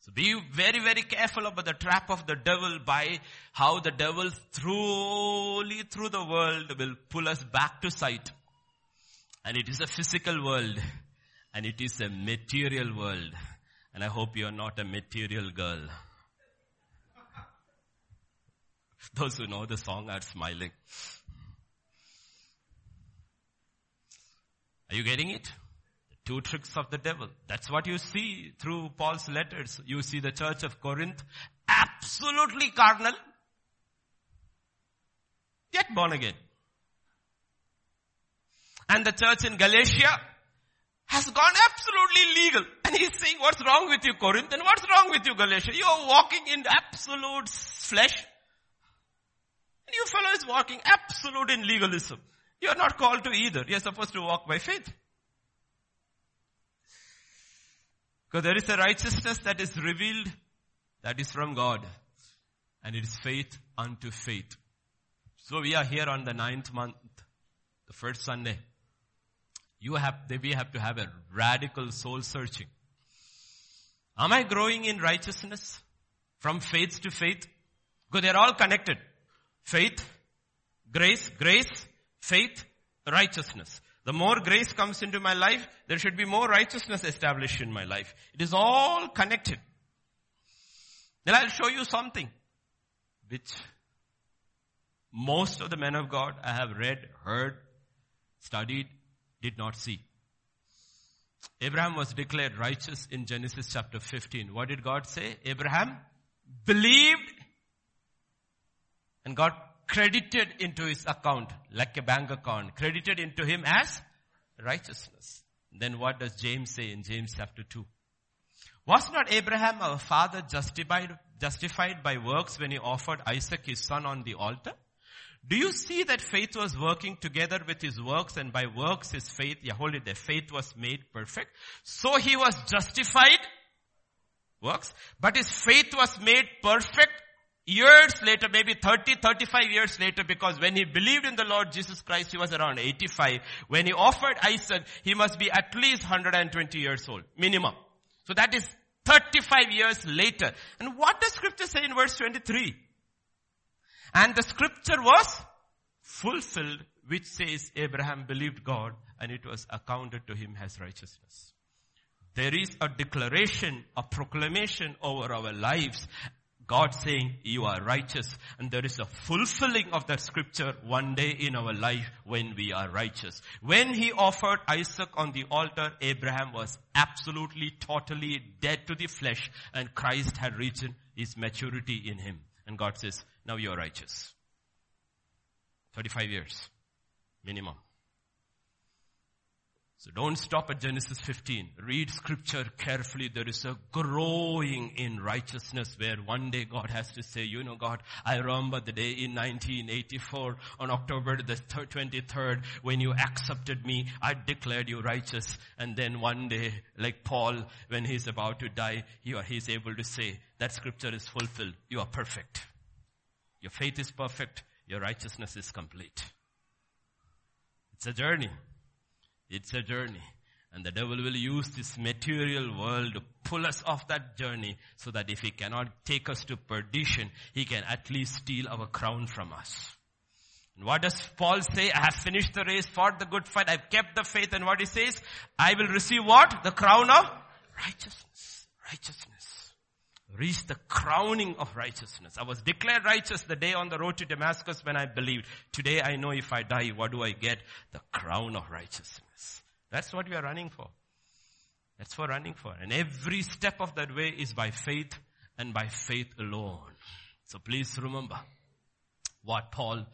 So be very, very careful about the trap of the devil by how the devil slowly through the world will pull us back to sight. And it is a physical world and it is a material world. And I hope you are not a material girl. Those who know the song are smiling. Are you getting it? Two tricks of the devil. That's what you see through Paul's letters. You see the church of Corinth absolutely carnal, yet born again. And the church in Galatia has gone absolutely legal. And he's saying, what's wrong with you, Corinth? And what's wrong with you, Galatia? You're walking in absolute flesh. And you fellows walking absolute in legalism. You're not called to either. You're supposed to walk by faith. Because there is a righteousness that is revealed that is from God. And it is faith unto faith. So we are here on the ninth month, the first Sunday. You have, we have to have a radical soul searching. Am I growing in righteousness from faith to faith? Because they're all connected. Faith, grace, grace, faith, righteousness. The more grace comes into my life, there should be more righteousness established in my life. It is all connected. Then I'll show you something which most of the men of God I have read, heard, studied, did not see. Abraham was declared righteous in Genesis chapter 15. What did God say? Abraham believed and God credited into his account, like a bank account, credited into him as righteousness. Then what does James say in James chapter 2? Was not Abraham our father justified, justified by works when he offered Isaac his son on the altar? Do you see that faith was working together with his works and by works his faith, yeah, hold it faith was made perfect. So he was justified, works, but his faith was made perfect Years later, maybe 30, 35 years later, because when he believed in the Lord Jesus Christ, he was around 85. When he offered Isaac, he must be at least 120 years old, minimum. So that is 35 years later. And what does scripture say in verse 23? And the scripture was fulfilled, which says Abraham believed God and it was accounted to him as righteousness. There is a declaration, a proclamation over our lives God saying you are righteous and there is a fulfilling of that scripture one day in our life when we are righteous. When he offered Isaac on the altar, Abraham was absolutely, totally dead to the flesh and Christ had reached his maturity in him. And God says, now you are righteous. 35 years minimum. So don't stop at Genesis 15. Read scripture carefully. There is a growing in righteousness where one day God has to say, you know God, I remember the day in 1984 on October the 23rd when you accepted me, I declared you righteous. And then one day, like Paul, when he's about to die, he's able to say, that scripture is fulfilled. You are perfect. Your faith is perfect. Your righteousness is complete. It's a journey. It's a journey. And the devil will use this material world to pull us off that journey so that if he cannot take us to perdition, he can at least steal our crown from us. And what does Paul say? I have finished the race, fought the good fight, I've kept the faith, and what he says? I will receive what? The crown of righteousness. Righteousness. Reach the crowning of righteousness. I was declared righteous the day on the road to Damascus when I believed. Today I know if I die, what do I get? The crown of righteousness. That's what we are running for. That's for running for. And every step of that way is by faith and by faith alone. So please remember what Paul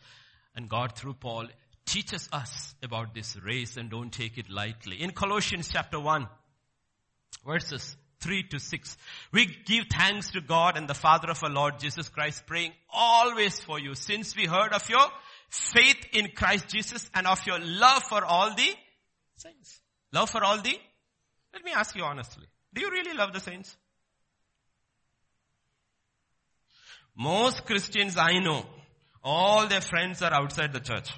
and God through Paul teaches us about this race and don't take it lightly. In Colossians chapter 1, verses 3 to 6. We give thanks to God and the Father of our Lord Jesus Christ, praying always for you since we heard of your faith in Christ Jesus and of your love for all the saints. Love for all the Let me ask you honestly. Do you really love the saints? Most Christians I know, all their friends are outside the church.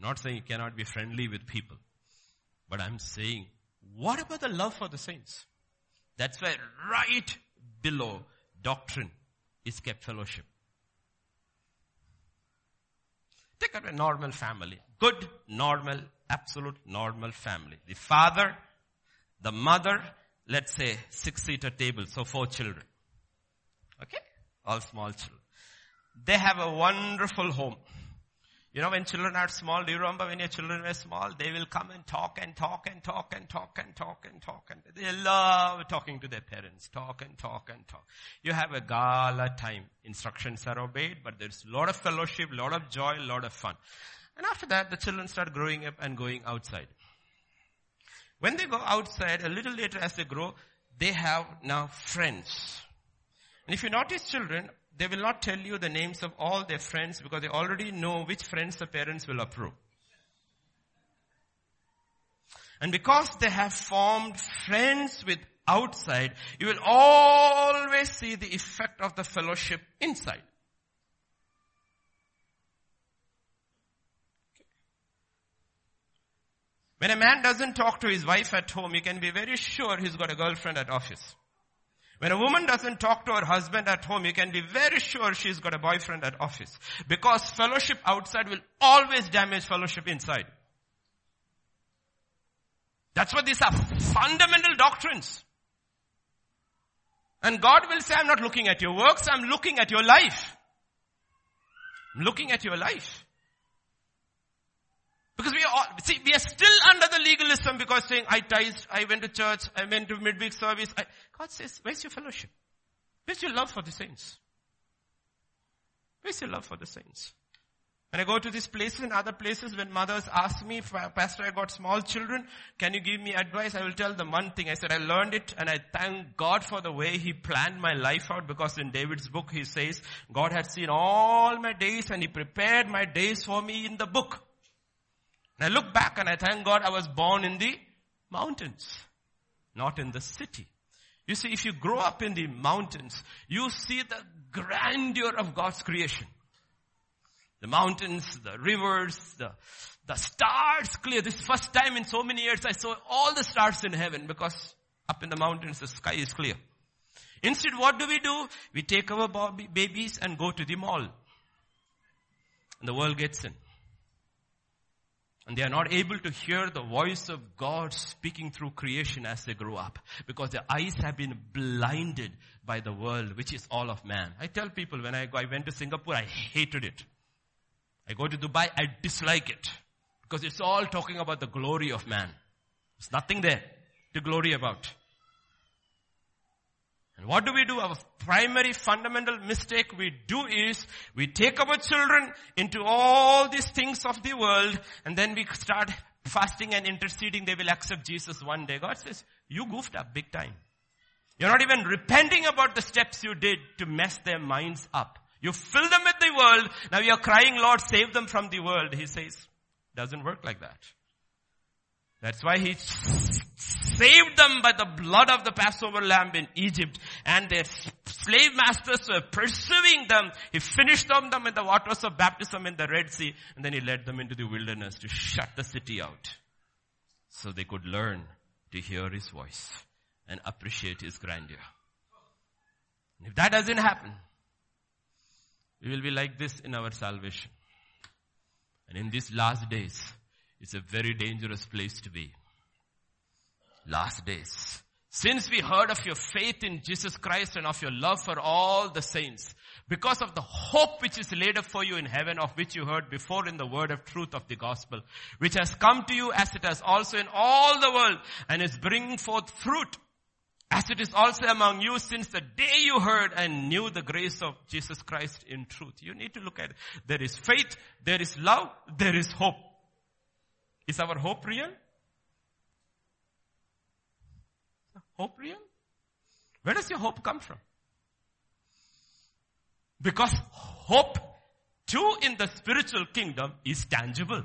Not saying you cannot be friendly with people, but I'm saying, what about the love for the saints? That's why right below doctrine is kept fellowship. Take a normal family. Good, normal, absolute normal family. The father, the mother, let's say six seater table, so four children. Okay? All small children. They have a wonderful home. You know, when children are small, do you remember when your children were small? They will come and talk and talk and talk and talk and talk and talk and they love talking to their parents. Talk and talk and talk. You have a gala time. Instructions are obeyed, but there's a lot of fellowship, lot of joy, lot of fun. And after that, the children start growing up and going outside. When they go outside, a little later as they grow, they have now friends. And if you notice children, they will not tell you the names of all their friends because they already know which friends the parents will approve. And because they have formed friends with outside, you will always see the effect of the fellowship inside. When a man doesn't talk to his wife at home, you can be very sure he's got a girlfriend at office. When a woman doesn't talk to her husband at home, you can be very sure she's got a boyfriend at office. Because fellowship outside will always damage fellowship inside. That's what these are fundamental doctrines. And God will say, I'm not looking at your works, I'm looking at your life. I'm looking at your life. Because we are, see, we are still under the legalism because saying, I tithed, I went to church, I went to midweek service. I, God says, where's your fellowship? Where's your love for the saints? Where's your love for the saints? When I go to these places and other places, when mothers ask me, Pastor, I got small children, can you give me advice? I will tell them one thing. I said, I learned it and I thank God for the way He planned my life out because in David's book He says, God had seen all my days and He prepared my days for me in the book. And I look back and I thank God I was born in the mountains, not in the city. You see, if you grow up in the mountains, you see the grandeur of God's creation. The mountains, the rivers, the, the stars clear. This first time in so many years I saw all the stars in heaven because up in the mountains the sky is clear. Instead, what do we do? We take our babies and go to the mall. And the world gets in. And they are not able to hear the voice of God speaking through creation as they grow up. Because their eyes have been blinded by the world, which is all of man. I tell people when I, go, I went to Singapore, I hated it. I go to Dubai, I dislike it. Because it's all talking about the glory of man. There's nothing there to glory about. And what do we do? Our primary fundamental mistake we do is we take our children into all these things of the world and then we start fasting and interceding. They will accept Jesus one day. God says, you goofed up big time. You're not even repenting about the steps you did to mess their minds up. You fill them with the world. Now you're crying, Lord, save them from the world. He says, doesn't work like that. That's why he saved them by the blood of the Passover lamb in Egypt and their slave masters were pursuing them. He finished them, them in the waters of baptism in the Red Sea and then he led them into the wilderness to shut the city out so they could learn to hear his voice and appreciate his grandeur. And if that doesn't happen, we will be like this in our salvation. And in these last days, it's a very dangerous place to be last days. Since we heard of your faith in Jesus Christ and of your love for all the saints, because of the hope which is laid up for you in heaven, of which you heard before in the word of truth of the gospel, which has come to you as it has also in all the world and is bringing forth fruit, as it is also among you since the day you heard and knew the grace of Jesus Christ in truth. You need to look at it. There is faith, there is love, there is hope. Is our hope real? Hope real? Where does your hope come from? Because hope too in the spiritual kingdom is tangible.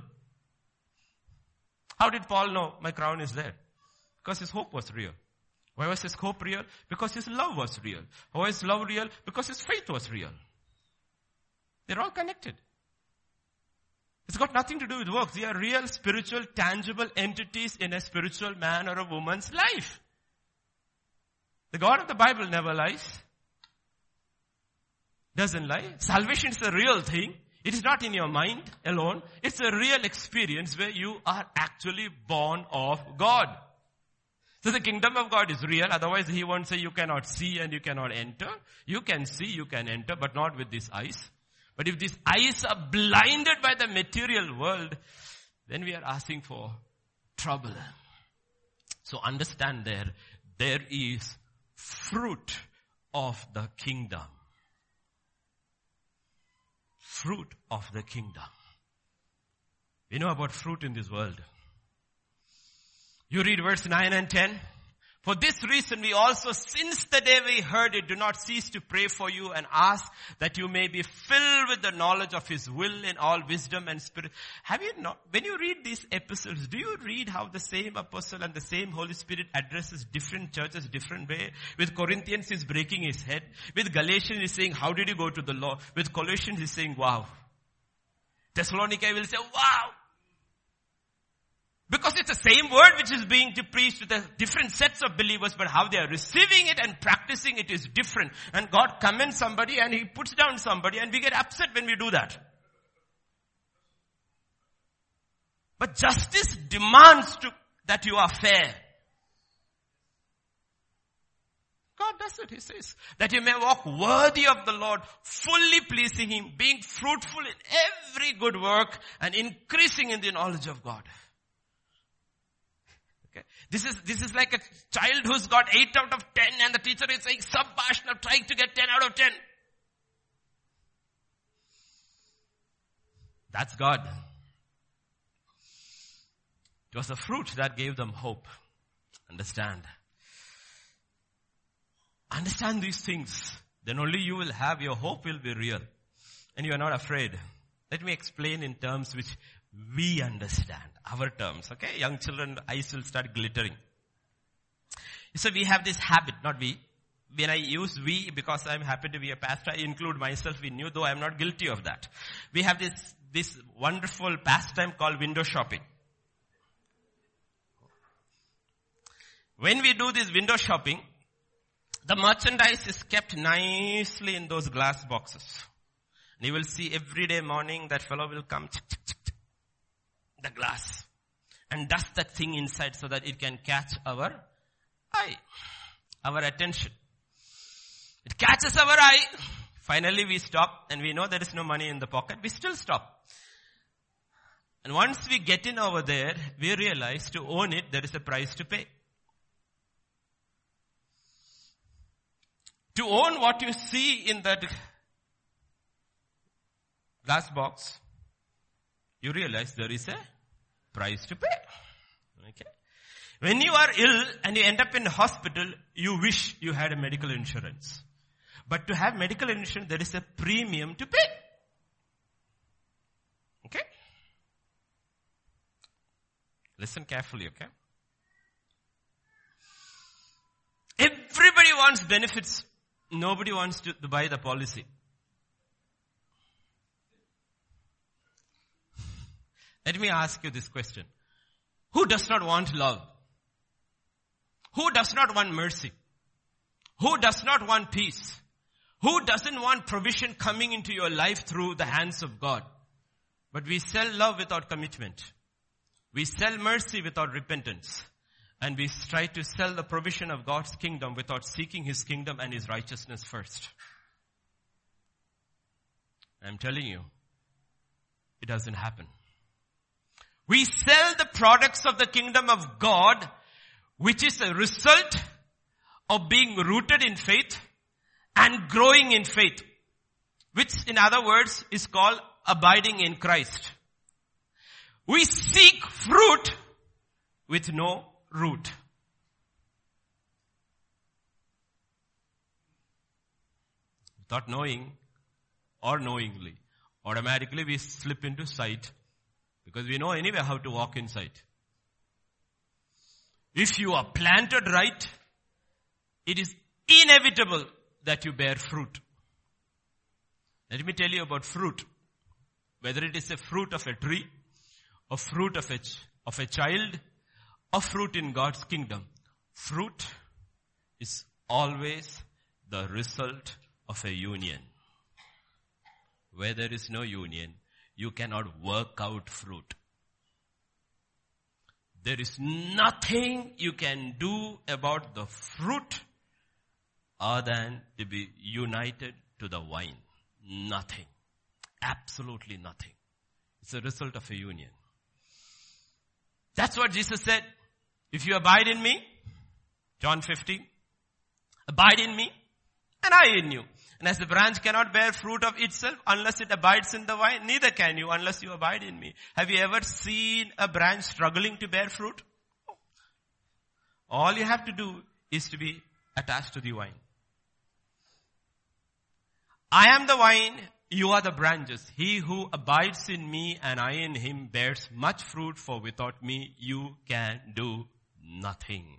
How did Paul know my crown is there? Because his hope was real. Why was his hope real? Because his love was real. Why is love real? Because his faith was real. They're all connected. It's got nothing to do with works. They are real, spiritual, tangible entities in a spiritual man or a woman's life. The God of the Bible never lies. Doesn't lie. Salvation is a real thing. It is not in your mind alone. It's a real experience where you are actually born of God. So the kingdom of God is real. Otherwise he won't say you cannot see and you cannot enter. You can see, you can enter, but not with these eyes. But if these eyes are blinded by the material world, then we are asking for trouble. So understand there, there is fruit of the kingdom. Fruit of the kingdom. We know about fruit in this world. You read verse 9 and 10. For this reason we also, since the day we heard it, do not cease to pray for you and ask that you may be filled with the knowledge of His will in all wisdom and spirit. Have you not, when you read these epistles, do you read how the same apostle and the same Holy Spirit addresses different churches different way? With Corinthians he's breaking his head. With Galatians he's saying, how did you go to the law? With Colossians he's saying, wow. Thessalonica will say, wow. Because it's the same word which is being preached to the different sets of believers, but how they are receiving it and practicing it is different. And God commends somebody and He puts down somebody and we get upset when we do that. But justice demands to, that you are fair. God does it, He says. That you may walk worthy of the Lord, fully pleasing Him, being fruitful in every good work and increasing in the knowledge of God. Okay. This is, this is like a child who's got 8 out of 10 and the teacher is saying subbash trying to get 10 out of 10. That's God. It was the fruit that gave them hope. Understand. Understand these things. Then only you will have, your hope will be real. And you are not afraid. Let me explain in terms which we understand our terms. Okay. Young children eyes will start glittering. So we have this habit, not we. When I use we because I'm happy to be a pastor, I include myself in you, though I'm not guilty of that. We have this, this wonderful pastime called window shopping. When we do this window shopping, the merchandise is kept nicely in those glass boxes. And you will see every day morning that fellow will come, the glass and dust that thing inside so that it can catch our eye, our attention. It catches our eye. Finally we stop and we know there is no money in the pocket. We still stop. And once we get in over there, we realize to own it, there is a price to pay. To own what you see in that glass box, you realize there is a price to pay. Okay. When you are ill and you end up in hospital, you wish you had a medical insurance. But to have medical insurance, there is a premium to pay. Okay? Listen carefully, okay? Everybody wants benefits. Nobody wants to buy the policy. Let me ask you this question. Who does not want love? Who does not want mercy? Who does not want peace? Who doesn't want provision coming into your life through the hands of God? But we sell love without commitment. We sell mercy without repentance. And we try to sell the provision of God's kingdom without seeking His kingdom and His righteousness first. I'm telling you, it doesn't happen. We sell the products of the kingdom of God, which is a result of being rooted in faith and growing in faith, which in other words is called abiding in Christ. We seek fruit with no root. Without knowing or knowingly automatically we slip into sight because we know anyway how to walk in sight. If you are planted right, it is inevitable that you bear fruit. Let me tell you about fruit. Whether it is a fruit of a tree, a fruit of a, of a child, a fruit in God's kingdom. Fruit is always the result of a union. Where there is no union, you cannot work out fruit. There is nothing you can do about the fruit other than to be united to the vine. Nothing. Absolutely nothing. It's a result of a union. That's what Jesus said. If you abide in me, John 15, abide in me and I in you. And as the branch cannot bear fruit of itself unless it abides in the vine, neither can you unless you abide in me. Have you ever seen a branch struggling to bear fruit? All you have to do is to be attached to the vine. I am the vine, you are the branches. He who abides in me and I in him bears much fruit for without me you can do nothing.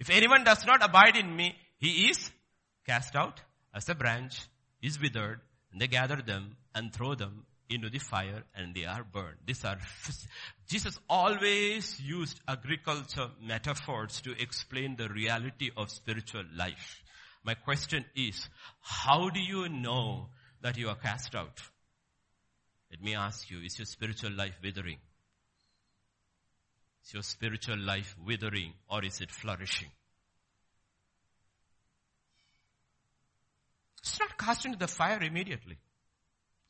If anyone does not abide in me, he is cast out as a branch is withered they gather them and throw them into the fire and they are burned. These are, Jesus always used agriculture metaphors to explain the reality of spiritual life. My question is, how do you know that you are cast out? Let me ask you, is your spiritual life withering? Is your spiritual life withering or is it flourishing? It's not cast into the fire immediately.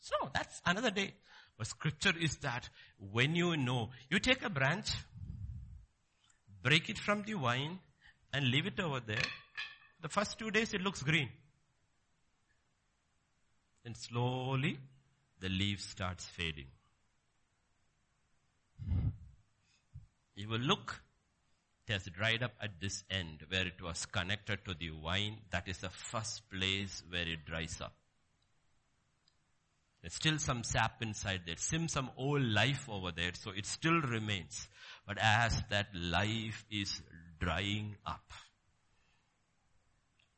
So that's another day. But scripture is that when you know, you take a branch, break it from the vine and leave it over there. The first two days it looks green. Then slowly the leaf starts fading. You will look it has dried up at this end where it was connected to the vine. That is the first place where it dries up. There's still some sap inside there, still some old life over there, so it still remains. But as that life is drying up,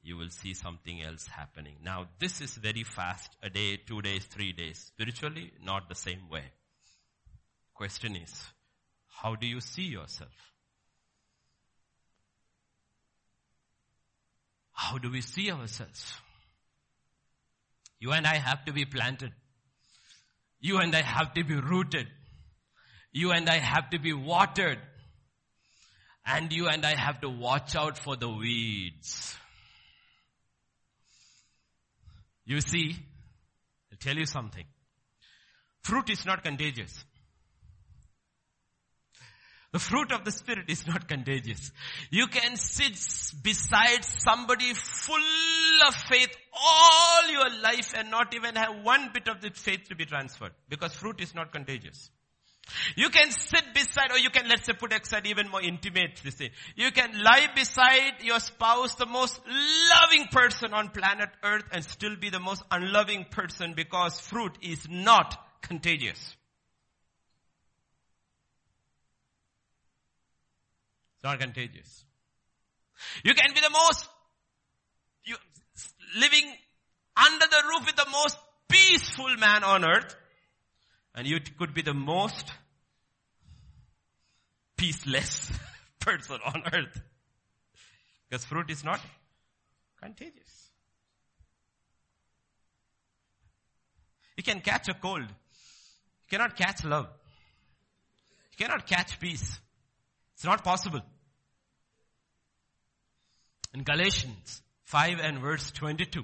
you will see something else happening. Now this is very fast, a day, two days, three days. Spiritually, not the same way. Question is, how do you see yourself? How do we see ourselves? You and I have to be planted. You and I have to be rooted. You and I have to be watered. And you and I have to watch out for the weeds. You see, I'll tell you something. Fruit is not contagious. The fruit of the Spirit is not contagious. You can sit beside somebody full of faith all your life and not even have one bit of the faith to be transferred because fruit is not contagious. You can sit beside, or you can, let's say, put aside even more intimate, this thing. You can lie beside your spouse, the most loving person on planet earth and still be the most unloving person because fruit is not contagious. It's not contagious. You can be the most, you, living under the roof with the most peaceful man on earth. And you could be the most peaceless person on earth. Because fruit is not contagious. You can catch a cold. You cannot catch love. You cannot catch peace. It's not possible. In Galatians 5 and verse 22.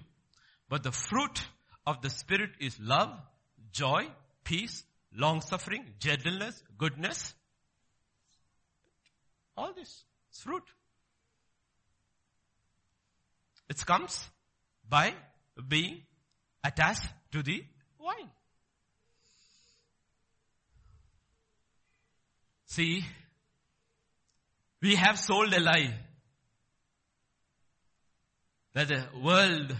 But the fruit of the Spirit is love, joy, peace, long suffering, gentleness, goodness. All this is fruit. It comes by being attached to the wine. See, we have sold a lie that the world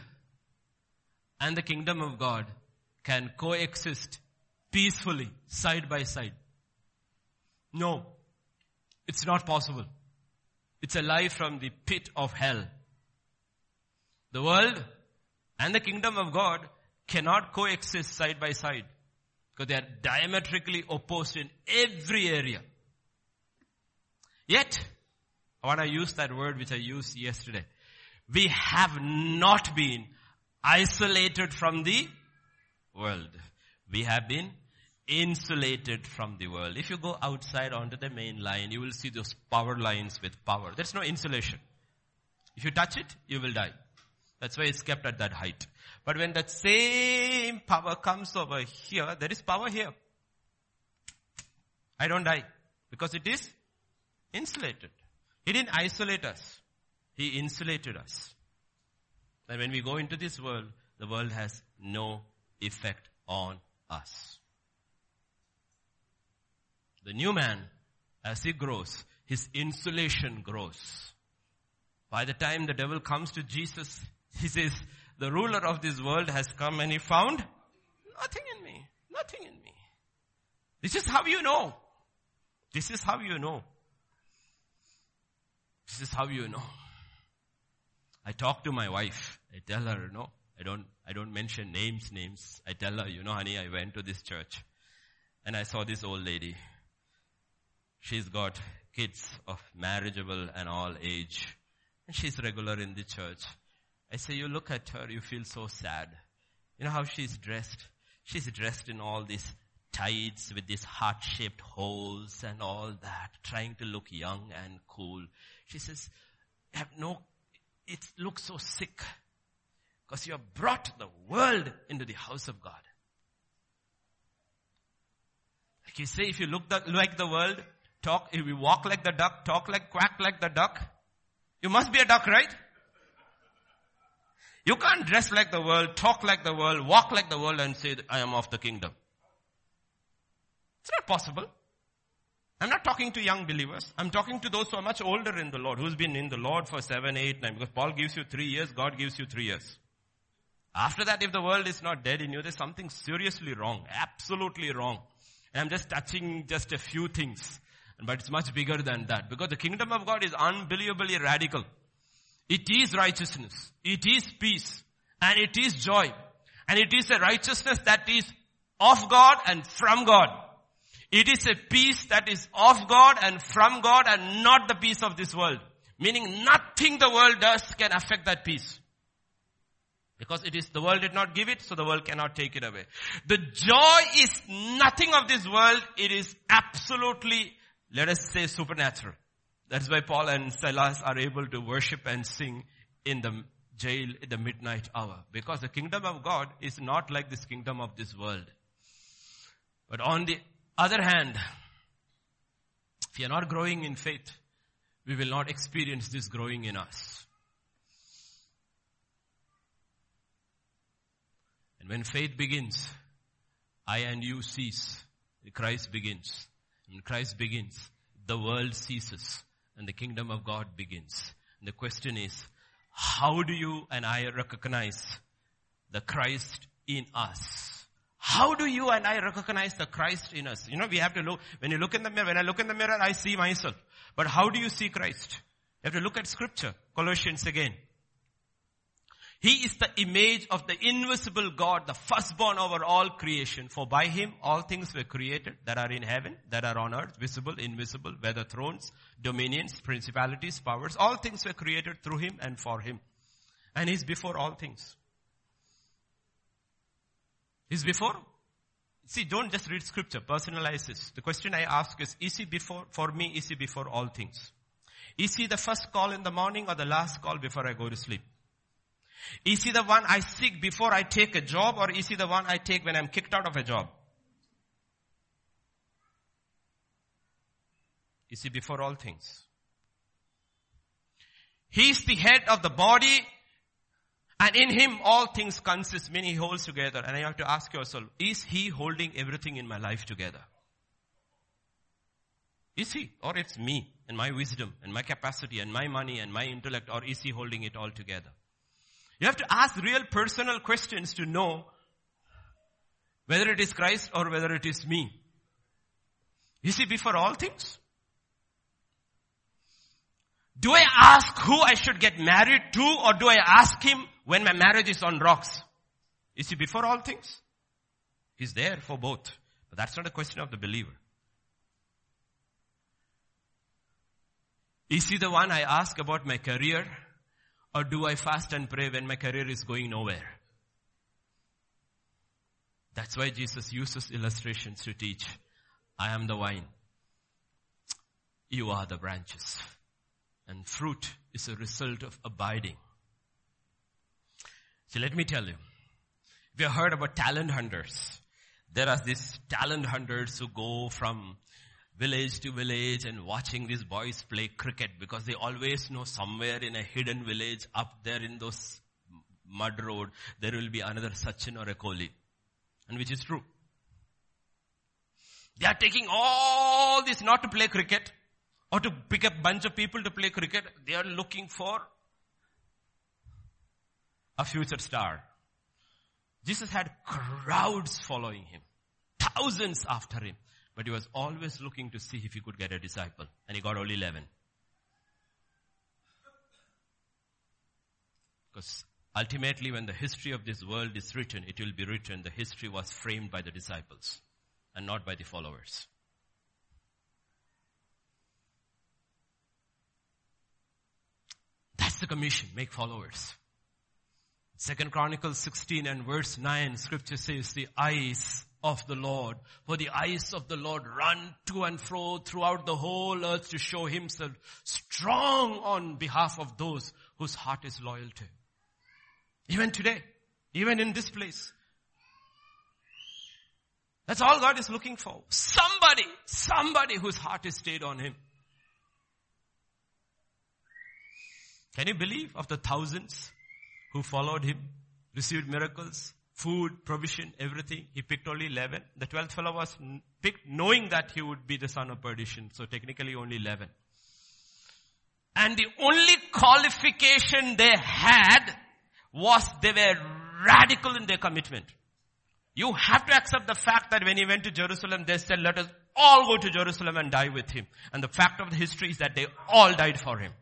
and the kingdom of God can coexist peacefully side by side. No, it's not possible. It's a lie from the pit of hell. The world and the kingdom of God cannot coexist side by side because they are diametrically opposed in every area. Yet, I want to use that word which I used yesterday. We have not been isolated from the world. We have been insulated from the world. If you go outside onto the main line, you will see those power lines with power. There's no insulation. If you touch it, you will die. That's why it's kept at that height. But when that same power comes over here, there is power here. I don't die because it is insulated. He didn't isolate us. He insulated us. And when we go into this world, the world has no effect on us. The new man, as he grows, his insulation grows. By the time the devil comes to Jesus, he says, the ruler of this world has come and he found nothing in me. Nothing in me. This is how you know. This is how you know. This is how you know. I talk to my wife. I tell her, no, I don't, I don't mention names, names. I tell her, you know, honey, I went to this church and I saw this old lady. She's got kids of marriageable and all age and she's regular in the church. I say, you look at her, you feel so sad. You know how she's dressed? She's dressed in all these tights with these heart-shaped holes and all that, trying to look young and cool. She says, I have no, it looks so sick because you have brought the world into the house of God. Like you say, if you look the, like the world, talk, if you walk like the duck, talk like, quack like the duck, you must be a duck, right? You can't dress like the world, talk like the world, walk like the world and say, I am of the kingdom. It's not possible. I'm not talking to young believers. I'm talking to those who are much older in the Lord, who's been in the Lord for seven, eight, nine, because Paul gives you three years, God gives you three years. After that, if the world is not dead in you, there's something seriously wrong, absolutely wrong. And I'm just touching just a few things, but it's much bigger than that, because the kingdom of God is unbelievably radical. It is righteousness. It is peace. And it is joy. And it is a righteousness that is of God and from God. It is a peace that is of God and from God and not the peace of this world. Meaning nothing the world does can affect that peace. Because it is, the world did not give it, so the world cannot take it away. The joy is nothing of this world. It is absolutely, let us say supernatural. That's why Paul and Silas are able to worship and sing in the jail in the midnight hour. Because the kingdom of God is not like this kingdom of this world. But on the other hand, if you are not growing in faith, we will not experience this growing in us. And when faith begins, I and you cease. Christ begins. When Christ begins, the world ceases and the kingdom of God begins. And the question is, how do you and I recognize the Christ in us? How do you and I recognize the Christ in us? You know, we have to look, when you look in the mirror, when I look in the mirror, I see myself. But how do you see Christ? You have to look at scripture. Colossians again. He is the image of the invisible God, the firstborn over all creation. For by him all things were created that are in heaven, that are on earth, visible, invisible, whether thrones, dominions, principalities, powers. All things were created through him and for him. And he's before all things. He's before. See, don't just read scripture, personalize this. The question I ask is, is he before, for me, is he before all things? Is he the first call in the morning or the last call before I go to sleep? Is he the one I seek before I take a job or is he the one I take when I'm kicked out of a job? Is he before all things? He's the head of the body and in him all things consist, meaning he holds together. And I have to ask yourself, is he holding everything in my life together? Is he? Or it's me and my wisdom and my capacity and my money and my intellect or is he holding it all together? You have to ask real personal questions to know Whether it is Christ or whether it is me. Is he before all things? Do I ask who I should get married to or do I ask him when my marriage is on rocks? Is he before all things? He's there for both. But that's not a question of the believer. Is he the one I ask about my career or do I fast and pray when my career is going nowhere? That's why Jesus uses illustrations to teach. I am the vine. You are the branches. And fruit is a result of abiding. So let me tell you. You heard about talent hunters, there are these talent hunters who go from village to village and watching these boys play cricket because they always know somewhere in a hidden village up there in those mud road, there will be another Sachin or a Kohli. And which is true. They are taking all this not to play cricket or to pick a bunch of people to play cricket. They are looking for a future star. Jesus had crowds following him. Thousands after him. But he was always looking to see if he could get a disciple. And he got only 11. Because ultimately when the history of this world is written, it will be written the history was framed by the disciples and not by the followers. That's the commission. Make followers. Second Chronicles 16 and verse 9, scripture says the eyes of the Lord. For the eyes of the Lord run to and fro throughout the whole earth to show himself strong on behalf of those whose heart is loyal to. Even today, even in this place. That's all God is looking for. Somebody, somebody whose heart is stayed on him. Can you believe of the thousands who followed him, received miracles, food, provision, everything. He picked only 11. The 12th fellow was picked knowing that he would be the son of perdition. So technically only 11. And the only qualification they had was they were radical in their commitment. You have to accept the fact that when he went to Jerusalem, they said, let us all go to Jerusalem and die with him. And the fact of the history is that they all died for him.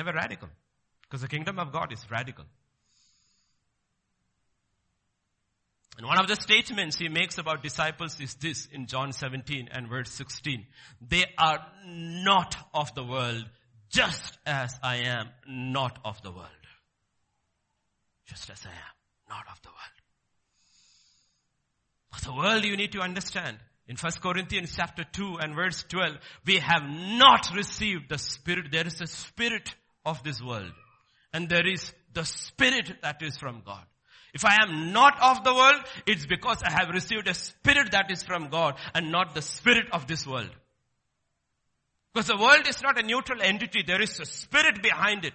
They were radical. Because the kingdom of God is radical. And one of the statements he makes about disciples is this in John 17 and verse 16. They are not of the world, just as I am not of the world. Just as I am not of the world. But the world you need to understand. In 1 Corinthians chapter 2 and verse 12, we have not received the spirit. There is a spirit of this world. And there is the spirit that is from God. If I am not of the world, it's because I have received a spirit that is from God and not the spirit of this world. Because the world is not a neutral entity. There is a spirit behind it.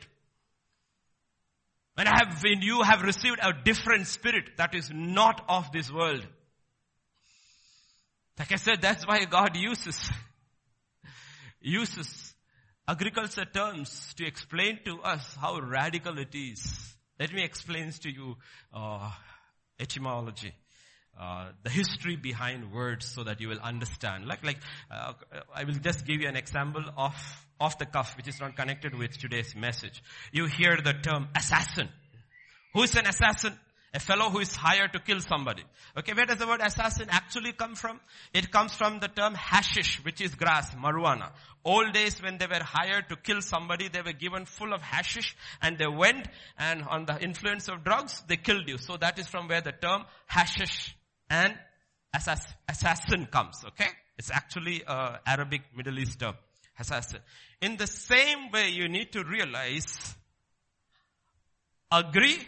When I have, when you have received a different spirit that is not of this world. Like I said, that's why God uses, uses agriculture terms to explain to us how radical it is. Let me explain to you uh, etymology. Uh, the history behind words so that you will understand. Like, like, uh, I will just give you an example of, off the cuff, which is not connected with today's message. You hear the term assassin. Who is an assassin? A fellow who is hired to kill somebody. Okay, where does the word assassin actually come from? It comes from the term hashish, which is grass, marijuana. Old days when they were hired to kill somebody, they were given full of hashish and they went and on the influence of drugs, they killed you. So that is from where the term hashish and assassin comes, okay? It's actually a Arabic Middle East term, assassin. In the same way, you need to realize, agree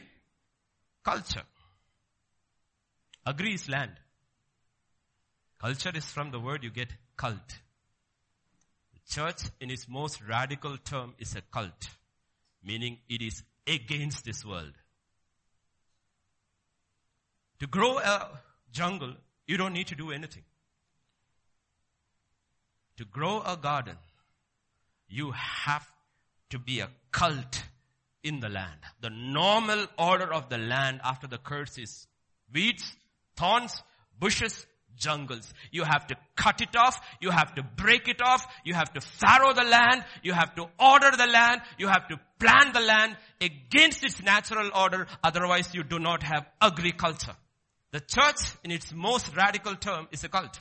culture. Agree is land. Culture is from the word you get cult. Church in its most radical term is a cult, meaning it is against this world. To grow a jungle, you don't need to do anything. To grow a garden, you have to be a cult in the land. The normal order of the land after the curse is weeds, thorns, bushes, jungles. You have to cut it off. You have to break it off. You have to farrow the land. You have to order the land. You have to plan the land against its natural order. Otherwise you do not have agriculture. The church in its most radical term is a cult.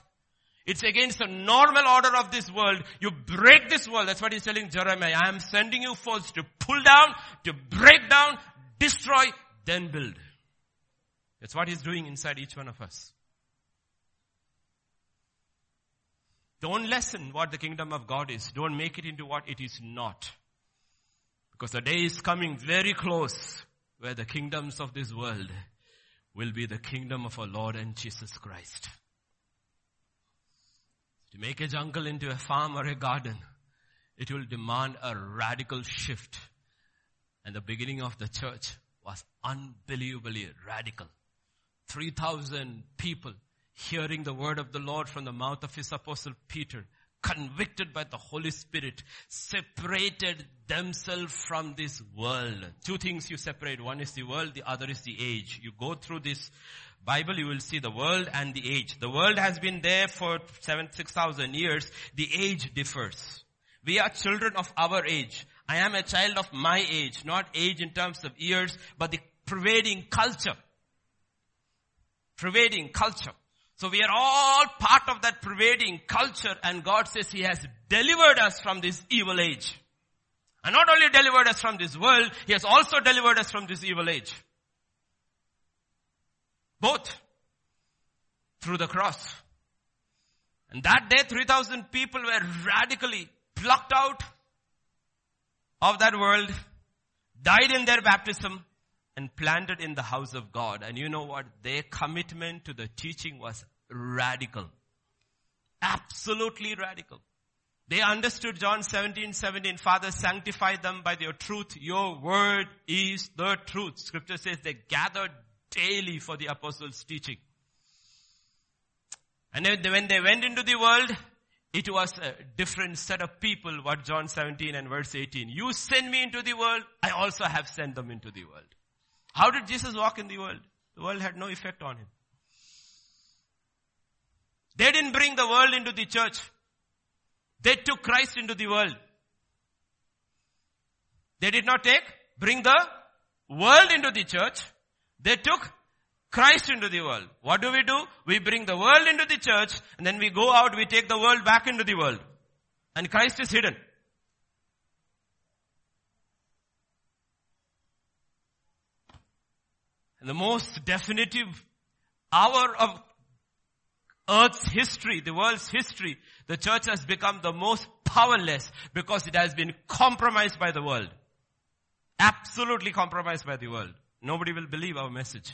It's against the normal order of this world. You break this world. That's what he's telling Jeremiah. I am sending you forth to pull down, to break down, destroy, then build. That's what he's doing inside each one of us. Don't lessen what the kingdom of God is. Don't make it into what it is not. Because the day is coming very close where the kingdoms of this world will be the kingdom of our Lord and Jesus Christ. To make a jungle into a farm or a garden, it will demand a radical shift. And the beginning of the church was unbelievably radical. 3,000 people hearing the word of the Lord from the mouth of his apostle Peter, convicted by the Holy Spirit, separated themselves from this world. Two things you separate. One is the world, the other is the age. You go through this Bible, you will see the world and the age. The world has been there for seven, six thousand years. The age differs. We are children of our age. I am a child of my age, not age in terms of years, but the pervading culture. Pervading culture. So we are all part of that pervading culture and God says He has delivered us from this evil age. And not only delivered us from this world, He has also delivered us from this evil age. Both. Through the cross. And that day 3000 people were radically plucked out of that world, died in their baptism, and planted in the house of God. And you know what? Their commitment to the teaching was radical. Absolutely radical. They understood John 17, 17, Father sanctify them by your truth. Your word is the truth. Scripture says they gathered daily for the apostles' teaching. And when they went into the world, it was a different set of people, what John 17 and verse 18. You send me into the world, I also have sent them into the world. How did Jesus walk in the world? The world had no effect on him. They didn't bring the world into the church. They took Christ into the world. They did not take, bring the world into the church. They took Christ into the world. What do we do? We bring the world into the church and then we go out, we take the world back into the world. And Christ is hidden. And the most definitive hour of earth's history, the world's history, the church has become the most powerless because it has been compromised by the world. Absolutely compromised by the world. Nobody will believe our message.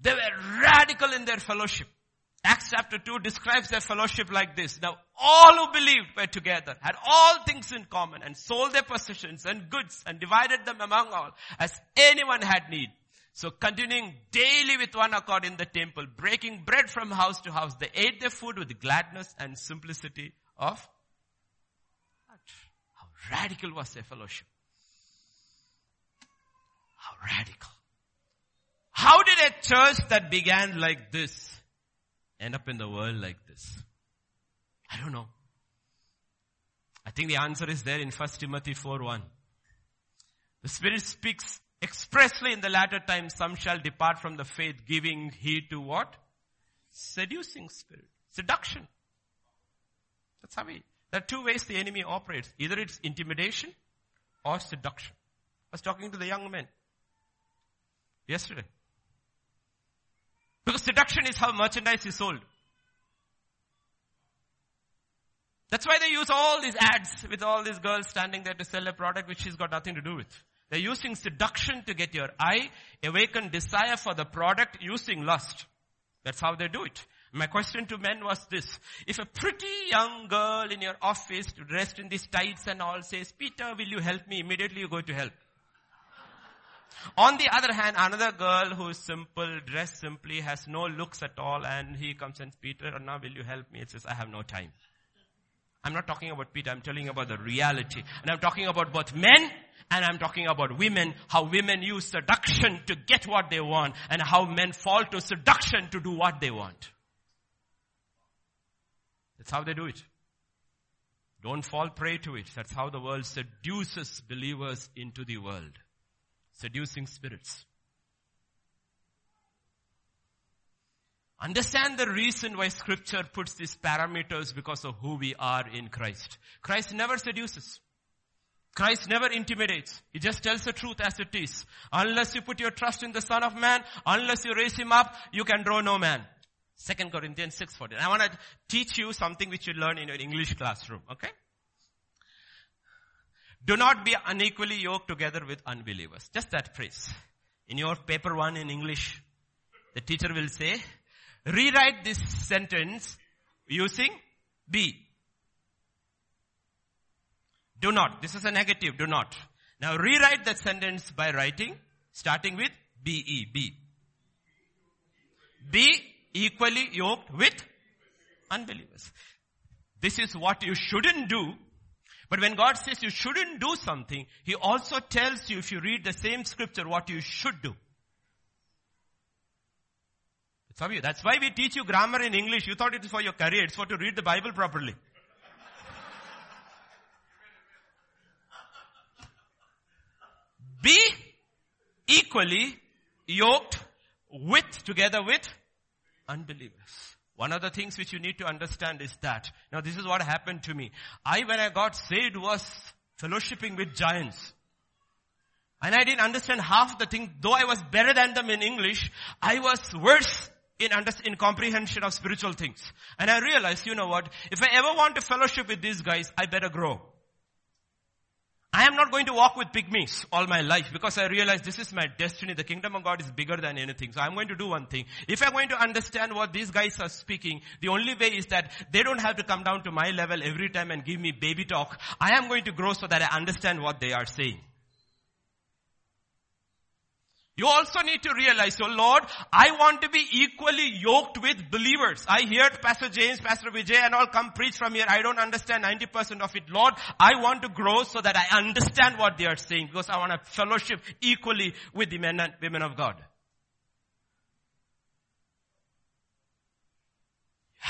They were radical in their fellowship. Acts chapter 2 describes their fellowship like this. Now all who believed were together, had all things in common and sold their possessions and goods and divided them among all as anyone had need. So continuing daily with one accord in the temple, breaking bread from house to house, they ate their food with gladness and simplicity of heart. How radical was their fellowship? How radical. How did a church that began like this end up in the world like this? I don't know. I think the answer is there in 1 Timothy 4 1. The Spirit speaks Expressly in the latter times, some shall depart from the faith, giving heed to what? Seducing spirit. Seduction. That's how we, there are two ways the enemy operates. Either it's intimidation or seduction. I was talking to the young men yesterday. Because seduction is how merchandise is sold. That's why they use all these ads with all these girls standing there to sell a product which she's got nothing to do with. They're using seduction to get your eye, awaken desire for the product using lust. That's how they do it. My question to men was this. If a pretty young girl in your office dressed in these tights and all says, Peter, will you help me? Immediately you go to help. On the other hand, another girl who is simple, dressed simply, has no looks at all, and he comes and Peter, now will you help me? It says, I have no time. I'm not talking about Peter, I'm telling about the reality. And I'm talking about both men And I'm talking about women, how women use seduction to get what they want and how men fall to seduction to do what they want. That's how they do it. Don't fall prey to it. That's how the world seduces believers into the world. Seducing spirits. Understand the reason why scripture puts these parameters because of who we are in Christ. Christ never seduces. Christ never intimidates. He just tells the truth as it is. Unless you put your trust in the Son of Man, unless you raise him up, you can draw no man. Second Corinthians 6.14. I want to teach you something which you learn in your English classroom, okay? Do not be unequally yoked together with unbelievers. Just that phrase. In your paper one in English, the teacher will say, Rewrite this sentence using be. Do not. This is a negative. Do not. Now rewrite that sentence by writing, starting with be, be. Be equally yoked with unbelievers. This is what you shouldn't do. But when God says you shouldn't do something, He also tells you if you read the same scripture what you should do. Some of you, that's why we teach you grammar in English. You thought it is for your career. It's for to read the Bible properly. Be equally yoked with, together with unbelievers. One of the things which you need to understand is that, now this is what happened to me. I, when I got saved, was fellowshipping with giants. And I didn't understand half the thing. Though I was better than them in English, I was worse in, under, in comprehension of spiritual things. And I realized, you know what? If I ever want to fellowship with these guys, I better grow. I am not going to walk with pygmies all my life because I realize this is my destiny. The kingdom of God is bigger than anything. So I'm going to do one thing. If I'm going to understand what these guys are speaking, the only way is that they don't have to come down to my level every time and give me baby talk. I am going to grow so that I understand what they are saying. You also need to realize, oh Lord, I want to be equally yoked with believers. I heard Pastor James, Pastor Vijay and all come preach from here. I don't understand 90% of it. Lord, I want to grow so that I understand what they are saying because I want to fellowship equally with the men and women of God.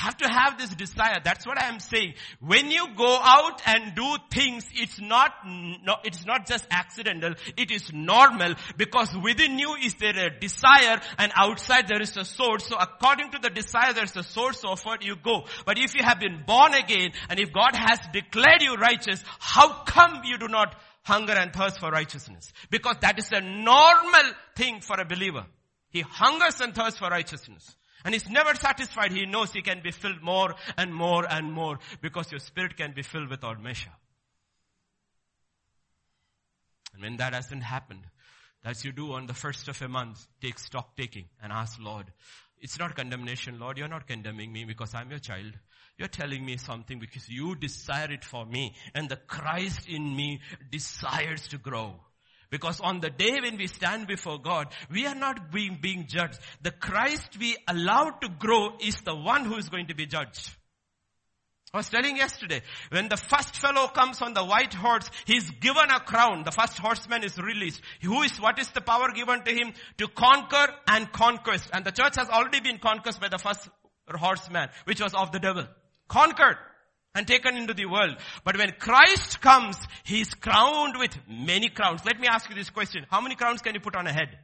Have to have this desire. That's what I am saying. When you go out and do things, it's not, no, it's not just accidental. It is normal because within you is there a desire and outside there is a source. So according to the desire, there's a source of what you go. But if you have been born again and if God has declared you righteous, how come you do not hunger and thirst for righteousness? Because that is a normal thing for a believer. He hungers and thirsts for righteousness. And he's never satisfied. He knows he can be filled more and more and more because your spirit can be filled without measure. And when that hasn't happened, as you do on the first of a month, take stock taking and ask Lord, it's not condemnation, Lord. You're not condemning me because I'm your child. You're telling me something because you desire it for me and the Christ in me desires to grow. Because on the day when we stand before God, we are not being, being judged. The Christ we allow to grow is the one who is going to be judged. I was telling yesterday, when the first fellow comes on the white horse, he's given a crown. The first horseman is released. Who is, what is the power given to him? To conquer and conquest. And the church has already been conquered by the first horseman, which was of the devil. Conquered and taken into the world. But when Christ comes, He is crowned with many crowns. Let me ask you this question. How many crowns can you put on a head?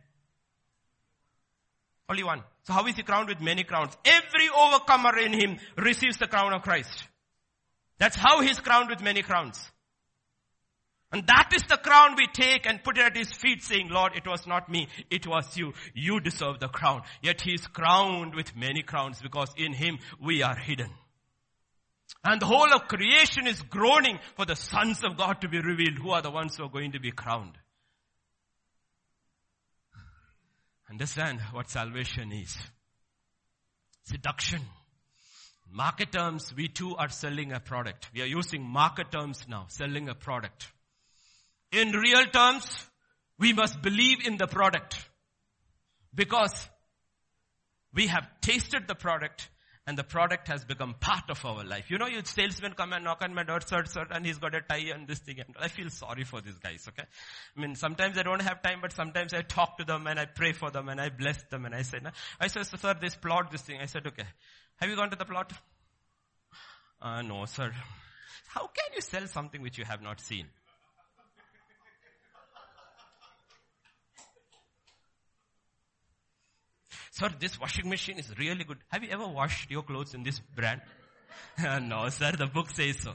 Only one. So how is He crowned with many crowns? Every overcomer in Him receives the crown of Christ. That's how He's crowned with many crowns. And that is the crown we take and put it at His feet saying, Lord, it was not me, it was you. You deserve the crown. Yet He is crowned with many crowns because in Him we are hidden. And the whole of creation is groaning for the sons of God to be revealed. Who are the ones who are going to be crowned? Understand what salvation is. Seduction. Market terms, we too are selling a product. We are using market terms now, selling a product. In real terms, we must believe in the product. Because we have tasted the product and the product has become part of our life. You know, you salesman come and knock on my door, sir, sir, and he's got a tie and this thing. And I feel sorry for these guys, okay? I mean, sometimes I don't have time, but sometimes I talk to them and I pray for them and I bless them and I say, no. I said, sir, this plot, this thing. I said, okay. Have you gone to the plot? Uh, no, sir. How can you sell something which you have not seen? Sir, this washing machine is really good. Have you ever washed your clothes in this brand? no, sir, the book says so.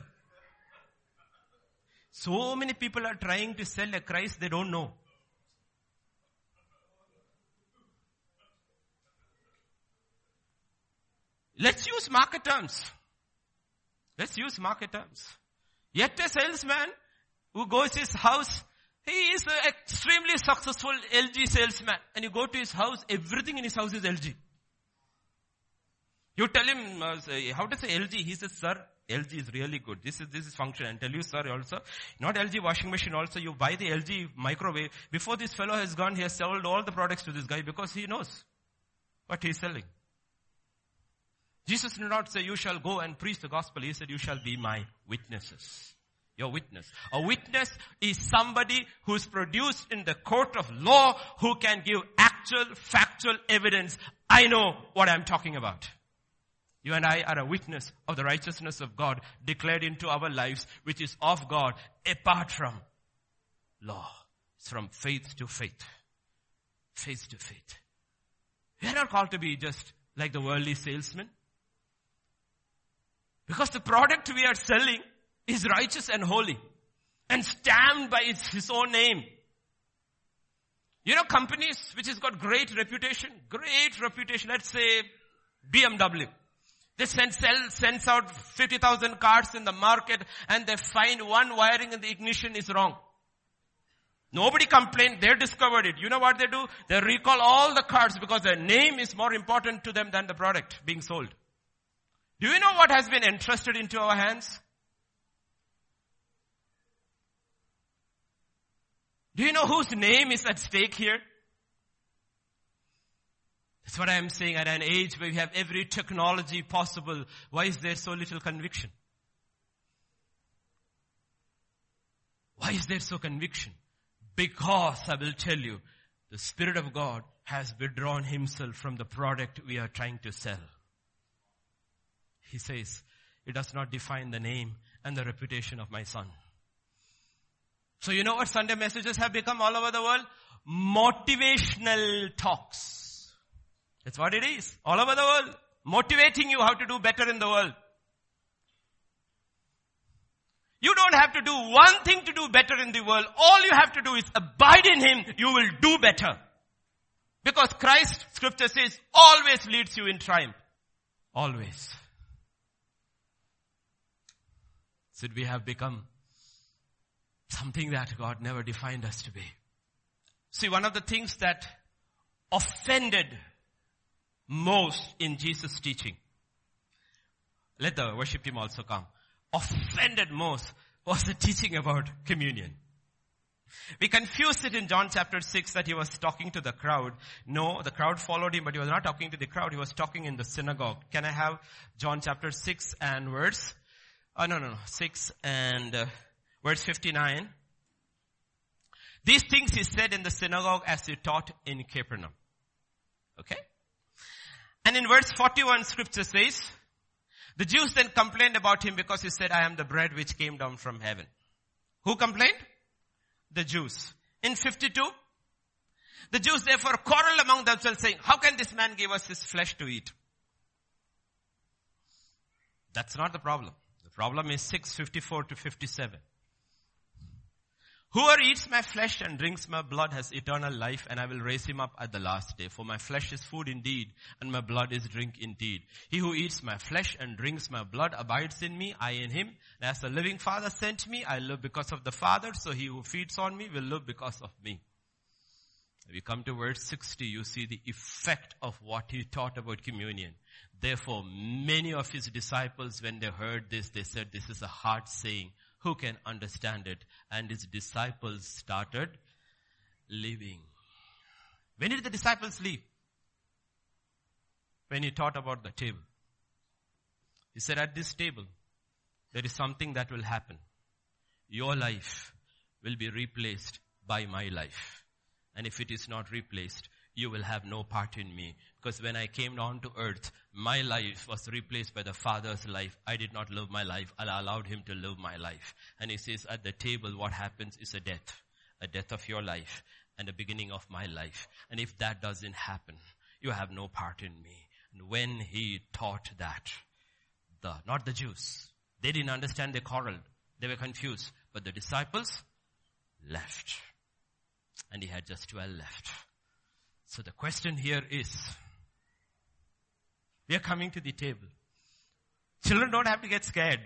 So many people are trying to sell a Christ they don't know. Let's use market terms. Let's use market terms. Yet a salesman who goes his house he is an extremely successful LG salesman. And you go to his house, everything in his house is LG. You tell him, uh, how to say LG? He says, sir, LG is really good. This is, this is function. And tell you, sir, also, not LG washing machine also, you buy the LG microwave. Before this fellow has gone, he has sold all the products to this guy because he knows what he's selling. Jesus did not say, you shall go and preach the gospel. He said, you shall be my witnesses. Your witness. A witness is somebody who's produced in the court of law who can give actual factual evidence. I know what I'm talking about. You and I are a witness of the righteousness of God declared into our lives, which is of God apart from law. It's from faith to faith. Faith to faith. We are not called to be just like the worldly salesman. Because the product we are selling is righteous and holy and stamped by his own name. You know companies which has got great reputation, great reputation, let's say BMW. They send, sell, sends out 50,000 cars in the market and they find one wiring in the ignition is wrong. Nobody complained, they discovered it. You know what they do? They recall all the cars because their name is more important to them than the product being sold. Do you know what has been entrusted into our hands? Do you know whose name is at stake here? That's what I am saying at an age where we have every technology possible. Why is there so little conviction? Why is there so conviction? Because I will tell you, the Spirit of God has withdrawn himself from the product we are trying to sell. He says, it does not define the name and the reputation of my son. So you know what Sunday messages have become all over the world? Motivational talks. That's what it is. All over the world. Motivating you how to do better in the world. You don't have to do one thing to do better in the world. All you have to do is abide in Him. You will do better. Because Christ, scripture says, always leads you in triumph. Always. So we have become Something that God never defined us to be. See, one of the things that offended most in Jesus' teaching, let the worship team also come, offended most was the teaching about communion. We confused it in John chapter 6 that he was talking to the crowd. No, the crowd followed him, but he was not talking to the crowd. He was talking in the synagogue. Can I have John chapter 6 and verse? Oh, no, no, no. 6 and uh, verse 59. These things he said in the synagogue as he taught in Capernaum. Okay? And in verse 41 scripture says, the Jews then complained about him because he said, I am the bread which came down from heaven. Who complained? The Jews. In 52, the Jews therefore quarreled among themselves saying, how can this man give us his flesh to eat? That's not the problem. The problem is 654 to 57. Whoever eats my flesh and drinks my blood has eternal life and I will raise him up at the last day. For my flesh is food indeed and my blood is drink indeed. He who eats my flesh and drinks my blood abides in me, I in him. And as the living father sent me, I live because of the father. So he who feeds on me will live because of me. If you come to verse 60, you see the effect of what he taught about communion. Therefore, many of his disciples, when they heard this, they said, this is a hard saying who can understand it? And his disciples started leaving. When did the disciples leave? When he taught about the table. He said, at this table, there is something that will happen. Your life will be replaced by my life. And if it is not replaced, you will have no part in me. Because when I came down to earth, my life was replaced by the Father's life. I did not live my life. I allowed Him to live my life. And He says, at the table, what happens is a death. A death of your life and the beginning of my life. And if that doesn't happen, you have no part in me. And when He taught that, the, not the Jews, they didn't understand, they quarreled. They were confused. But the disciples left. And He had just 12 left. So the question here is, we are coming to the table. Children don't have to get scared.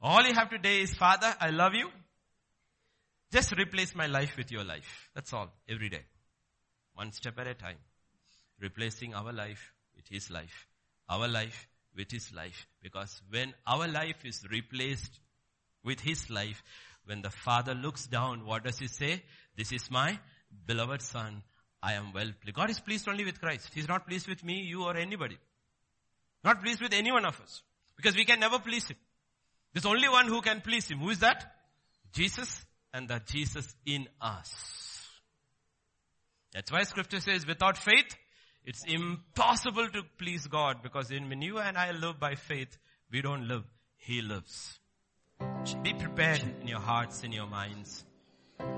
All you have to say is, Father, I love you. Just replace my life with your life. That's all, every day. One step at a time. Replacing our life with His life. Our life with His life. Because when our life is replaced with His life, when the Father looks down, what does He say? This is my beloved Son. I am well pleased. God is pleased only with Christ. He's not pleased with me, you or anybody. Not pleased with any one of us. Because we can never please Him. There's only one who can please Him. Who is that? Jesus and that Jesus in us. That's why scripture says without faith, it's impossible to please God because when you and I live by faith, we don't live. He lives. Be prepared in your hearts, in your minds.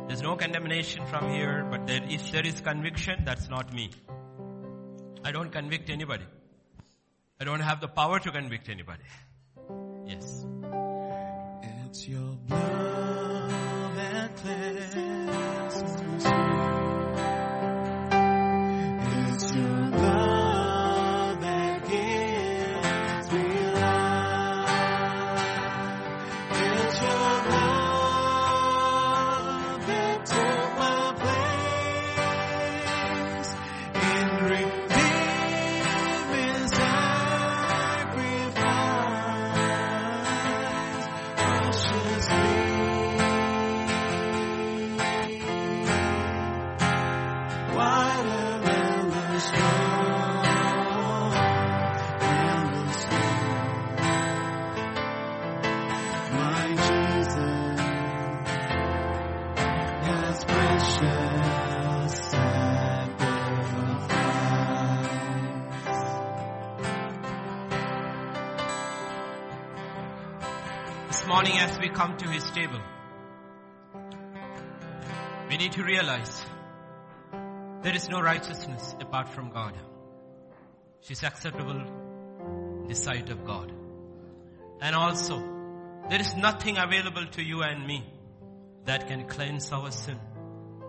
There's no condemnation from here, but there, if there is conviction, that's not me. I don't convict anybody. I don't have the power to convict anybody. This morning as we come to His table, we need to realize there is no righteousness apart from God. She's acceptable in the sight of God. And also, there is nothing available to you and me that can cleanse our sin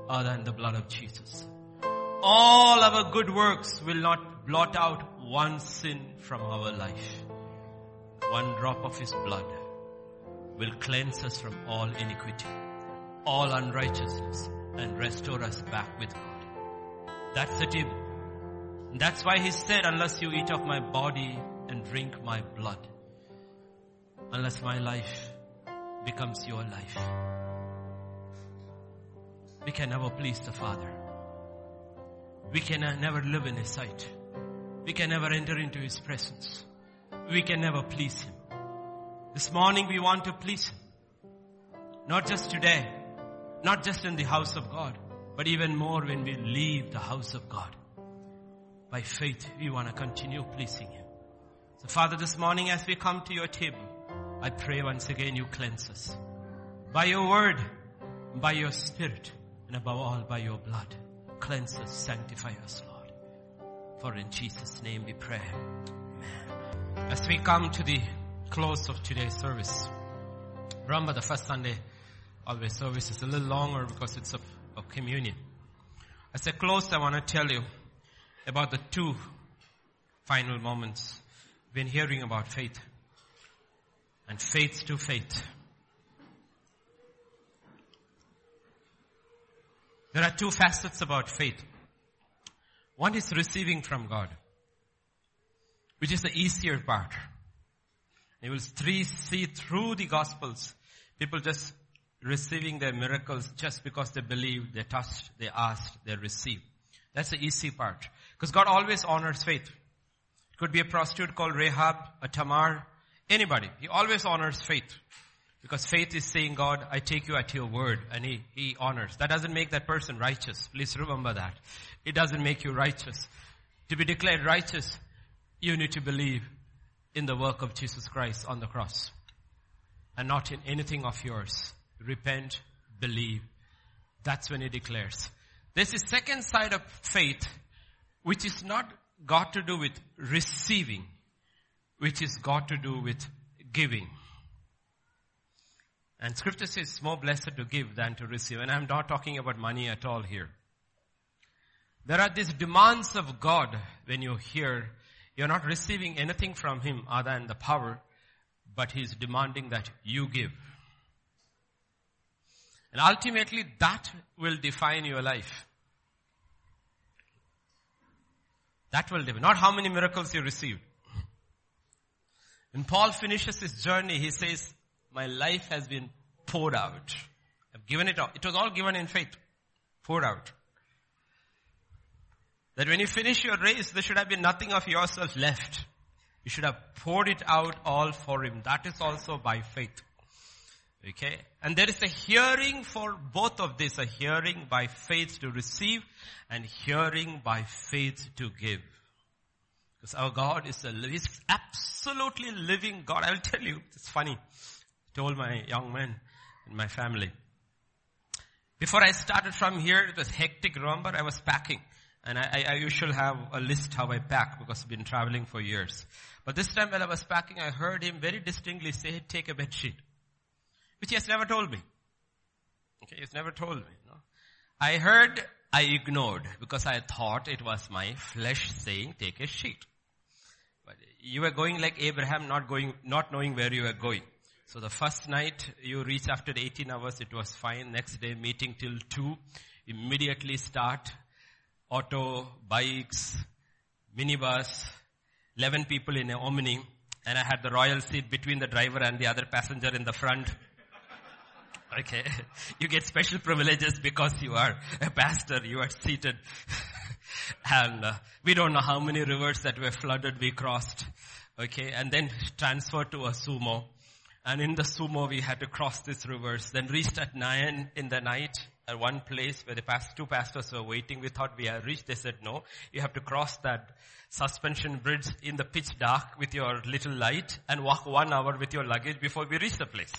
other than the blood of Jesus. All our good works will not blot out one sin from our life. One drop of His blood will cleanse us from all iniquity, all unrighteousness, and restore us back with God. That's the table. That's why He said, unless you eat of my body and drink my blood, unless my life becomes your life, we can never please the Father. We can never live in His sight. We can never enter into His presence. We can never please Him. This morning we want to please Him. Not just today, not just in the house of God, but even more when we leave the house of God. By faith, we want to continue pleasing Him. So Father, this morning as we come to your table, I pray once again you cleanse us. By your word, by your spirit, and above all by your blood. Cleanse us, sanctify us, Lord. For in Jesus' name we pray. Amen. As we come to the close of today's service, remember the first Sunday always service is a little longer because it's of, of communion. As I close, I want to tell you about the two final moments we've been hearing about faith and faith to faith. There are two facets about faith. One is receiving from God, which is the easier part. You will see through the gospels, people just receiving their miracles just because they believed, they touched, they asked, they received. That's the easy part. Because God always honors faith. It could be a prostitute called Rahab, a Tamar, anybody. He always honors faith. Because faith is saying, God, I take you at your word, and he, he honors. That doesn't make that person righteous. Please remember that. It doesn't make you righteous. To be declared righteous, you need to believe in the work of Jesus Christ on the cross. And not in anything of yours. Repent, believe. That's when he declares. There's a second side of faith, which is not got to do with receiving, which is got to do with giving. And scripture says it's more blessed to give than to receive. And I'm not talking about money at all here. There are these demands of God when you hear you're not receiving anything from Him other than the power, but He's demanding that you give. And ultimately that will define your life. That will define, not how many miracles you received. When Paul finishes his journey, he says, my life has been poured out. I've given it out. It was all given in faith. Poured out. That when you finish your race, there should have been nothing of yourself left. You should have poured it out all for Him. That is also by faith. Okay? And there is a hearing for both of this, a hearing by faith to receive and hearing by faith to give. Because our God is a, He's absolutely living God. I will tell you, it's funny. I told my young men in my family. Before I started from here, it was hectic. Remember, I was packing. And I, I, usually have a list how I pack because I've been traveling for years. But this time when I was packing, I heard him very distinctly say, take a bed sheet. Which he has never told me. Okay, he's never told me. No? I heard, I ignored because I thought it was my flesh saying, take a sheet. But you were going like Abraham, not going, not knowing where you were going. So the first night you reach after 18 hours, it was fine. Next day meeting till 2. Immediately start auto, bikes, minibus, 11 people in a Omni, and I had the royal seat between the driver and the other passenger in the front. Okay. You get special privileges because you are a pastor, you are seated. and uh, we don't know how many rivers that were flooded we crossed. Okay. And then transferred to a sumo. And in the sumo we had to cross these rivers. Then reached at nine in the night at one place where the past, two pastors were waiting. We thought we had reached. They said, no, you have to cross that suspension bridge in the pitch dark with your little light and walk one hour with your luggage before we reach the place.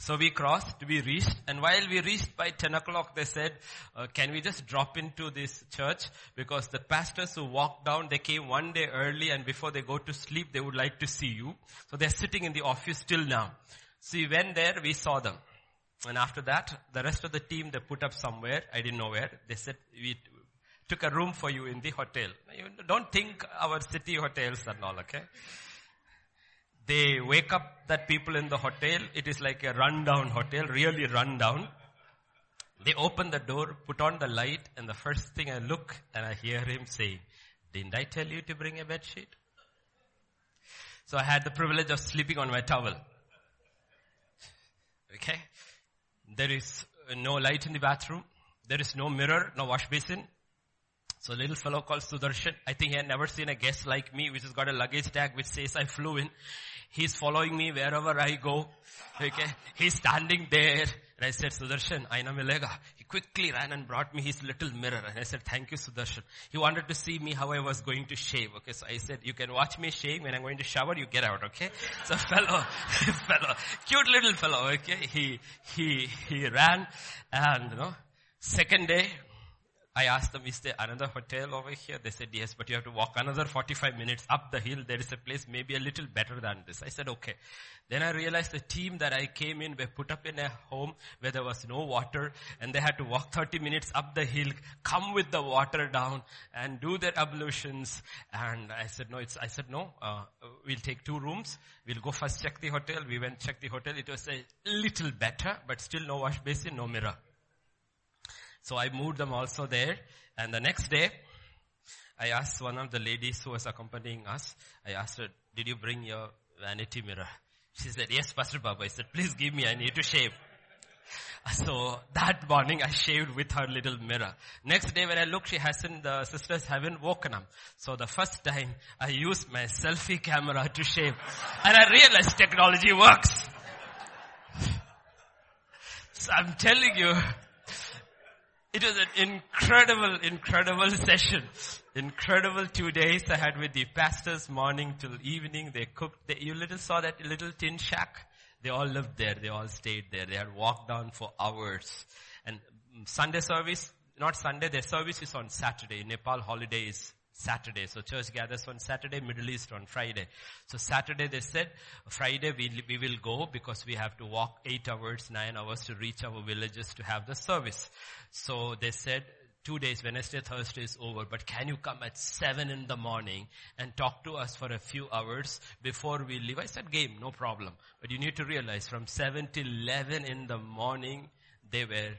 So we crossed, we reached, and while we reached by 10 o'clock, they said, uh, can we just drop into this church? Because the pastors who walked down, they came one day early and before they go to sleep, they would like to see you. So they're sitting in the office till now. So we went there, we saw them. And after that, the rest of the team, they put up somewhere, I didn't know where. They said, we took a room for you in the hotel. You don't think our city hotels and all, okay? They wake up that people in the hotel. It is like a rundown hotel, really rundown. They open the door, put on the light, and the first thing I look and I hear him saying, didn't I tell you to bring a bed sheet? So I had the privilege of sleeping on my towel. Okay? There is uh, no light in the bathroom. There is no mirror, no wash basin. So little fellow called Sudarshan, I think he had never seen a guest like me, which has got a luggage tag which says I flew in. He's following me wherever I go. Okay. He's standing there. And I said, Sudarshan, aina milega. Quickly ran and brought me his little mirror. And I said, thank you, Sudarshan. He wanted to see me how I was going to shave. Okay. So I said, you can watch me shave. When I'm going to shower, you get out. Okay. So fellow, fellow, cute little fellow. Okay. He, he, he ran and, you know, second day, I asked them, is there another hotel over here? They said, yes, but you have to walk another 45 minutes up the hill. There is a place maybe a little better than this. I said, okay. Then I realized the team that I came in were put up in a home where there was no water and they had to walk 30 minutes up the hill, come with the water down and do their ablutions. And I said, no, it's, I said, no, uh, we'll take two rooms. We'll go first check the hotel. We went check the hotel. It was a little better, but still no wash basin, no mirror. So I moved them also there. And the next day, I asked one of the ladies who was accompanying us, I asked her, did you bring your vanity mirror? She said, yes, Pastor Baba. I said, please give me, I need to shave. So that morning I shaved with her little mirror. Next day when I looked, she hasn't, the sisters haven't woken up. So the first time I used my selfie camera to shave. And I realized technology works. So I'm telling you, it was an incredible, incredible session. Incredible two days I had with the pastors morning till evening. They cooked, they, you little saw that little tin shack? They all lived there. They all stayed there. They had walked down for hours. And Sunday service, not Sunday, their service is on Saturday. Nepal holiday is Saturday. So church gathers on Saturday, Middle East on Friday. So Saturday they said, Friday we, we will go because we have to walk eight hours, nine hours to reach our villages to have the service. So they said, two days, Wednesday, Thursday is over, but can you come at seven in the morning and talk to us for a few hours before we leave? I said, game, no problem. But you need to realize from seven till 11 in the morning, they were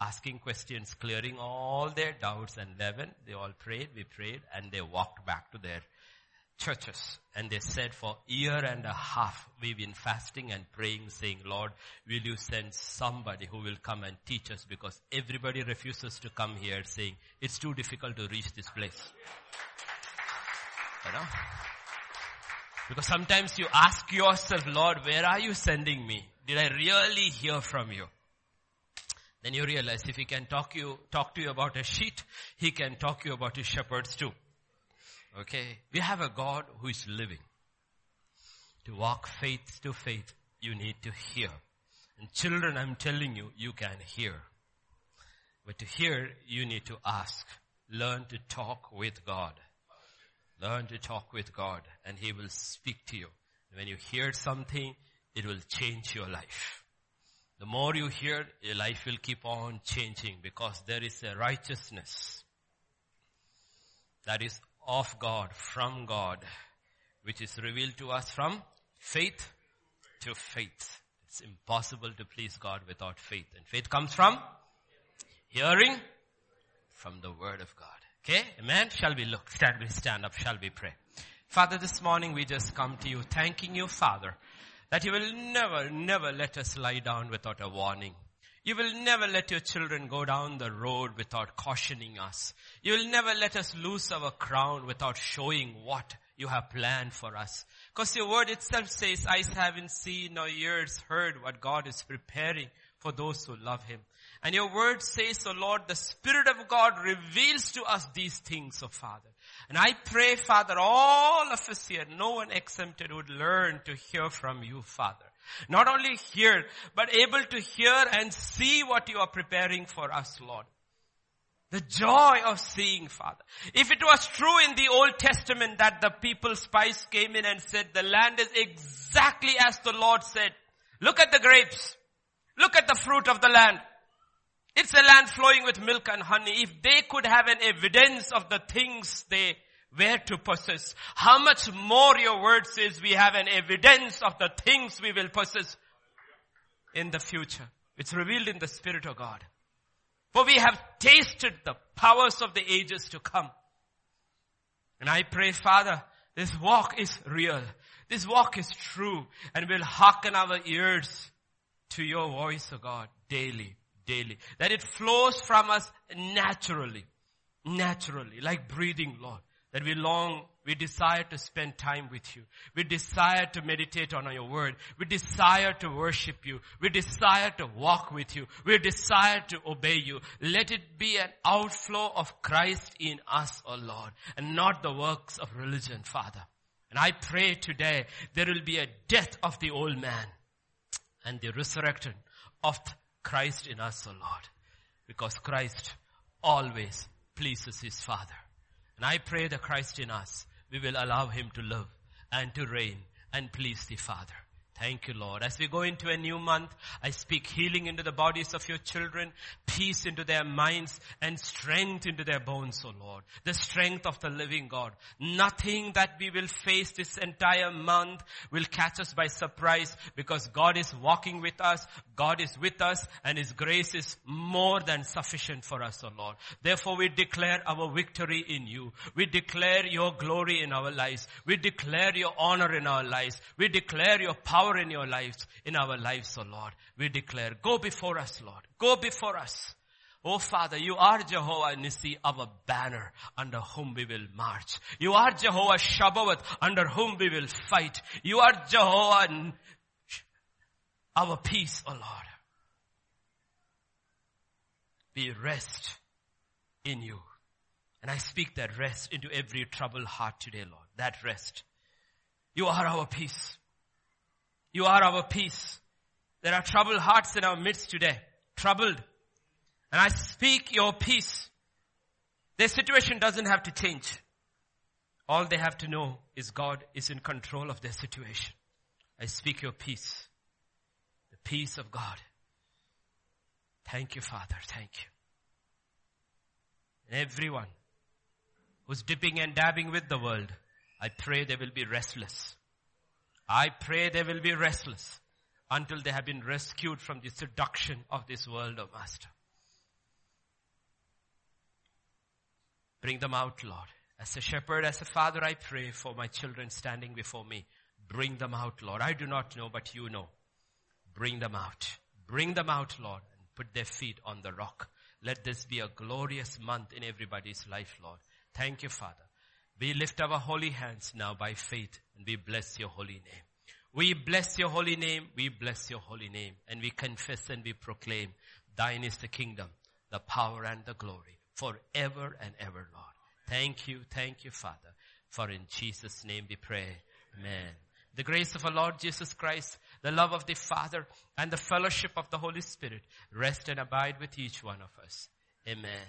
asking questions, clearing all their doubts and 11, they all prayed, we prayed, and they walked back to their churches. And they said for year and a half, we've been fasting and praying saying, Lord, will you send somebody who will come and teach us because everybody refuses to come here saying, it's too difficult to reach this place. You know? Because sometimes you ask yourself, Lord, where are you sending me? Did I really hear from you? Then you realize if he can talk you, talk to you about a sheep, he can talk you about his shepherds too. Okay? We have a God who is living. To walk faith to faith, you need to hear. And children, I'm telling you, you can hear. But to hear, you need to ask. Learn to talk with God. Learn to talk with God and He will speak to you. When you hear something, it will change your life. The more you hear, your life will keep on changing because there is a righteousness that is of God, from God, which is revealed to us from faith to faith. It's impossible to please God without faith. And faith comes from hearing from the word of God. Okay? Amen? Shall we look? Shall we stand up? Shall we pray? Father, this morning we just come to you thanking you, Father, that you will never, never let us lie down without a warning. You will never let your children go down the road without cautioning us. You will never let us lose our crown without showing what you have planned for us. Because your word itself says, eyes haven't seen nor ears heard what God is preparing for those who love him. And your word says, O oh Lord, the Spirit of God reveals to us these things, O oh Father. And I pray, Father, all of us here, no one exempted would learn to hear from you, Father. Not only hear, but able to hear and see what you are preparing for us, Lord. The joy of seeing, Father. If it was true in the Old Testament that the people spies came in and said, the land is exactly as the Lord said. Look at the grapes. Look at the fruit of the land. It's a land flowing with milk and honey. If they could have an evidence of the things they were to possess, how much more your word says we have an evidence of the things we will possess in the future. It's revealed in the Spirit of God. For we have tasted the powers of the ages to come. And I pray, Father, this walk is real. This walk is true and will hearken our ears to your voice, O God, daily, daily. That it flows from us naturally, naturally, like breathing, Lord. That we long, we desire to spend time with you. We desire to meditate on your word. We desire to worship you. We desire to walk with you. We desire to obey you. Let it be an outflow of Christ in us, O oh Lord, and not the works of religion, Father. And I pray today there will be a death of the old man and the resurrection of Christ in us, O Lord. Because Christ always pleases his Father. And I pray that Christ in us, we will allow him to live and to reign and please the Father. Thank you, Lord. As we go into a new month, I speak healing into the bodies of your children, peace into their minds, and strength into their bones, O Lord. The strength of the living God. Nothing that we will face this entire month will catch us by surprise because God is walking with us, God is with us, and His grace is more than sufficient for us, O Lord. Therefore we declare our victory in you. We declare your glory in our lives. We declare your honor in our lives. We declare your power power in your lives, in our lives, oh Lord. We declare, go before us, Lord. Go before us. Oh Father, you are Jehovah Nissi, our banner under whom we will march. You are Jehovah Sabaoth under whom we will fight. You are Jehovah our peace, oh Lord. We rest in you. And I speak that rest into every troubled heart today, Lord. That rest. You are our peace. You are our peace. There are troubled hearts in our midst today. Troubled. And I speak your peace. Their situation doesn't have to change. All they have to know is God is in control of their situation. I speak your peace. The peace of God. Thank you, Father. Thank you. And everyone who's dipping and dabbing with the world, I pray they will be restless. I pray they will be restless until they have been rescued from the seduction of this world, O oh Master. Bring them out, Lord. As a shepherd, as a father, I pray for my children standing before me. Bring them out, Lord. I do not know, but you know. Bring them out. Bring them out, Lord, and put their feet on the rock. Let this be a glorious month in everybody's life, Lord. Thank you, Father. We lift our holy hands now by faith and we bless your holy name. We bless your holy name. We bless your holy name. And we confess and we proclaim, thine is the kingdom, the power and the glory forever and ever, Lord. Thank you. Thank you, Father. For in Jesus' name we pray. Amen. The grace of our Lord Jesus Christ, the love of the Father, and the fellowship of the Holy Spirit rest and abide with each one of us. Amen.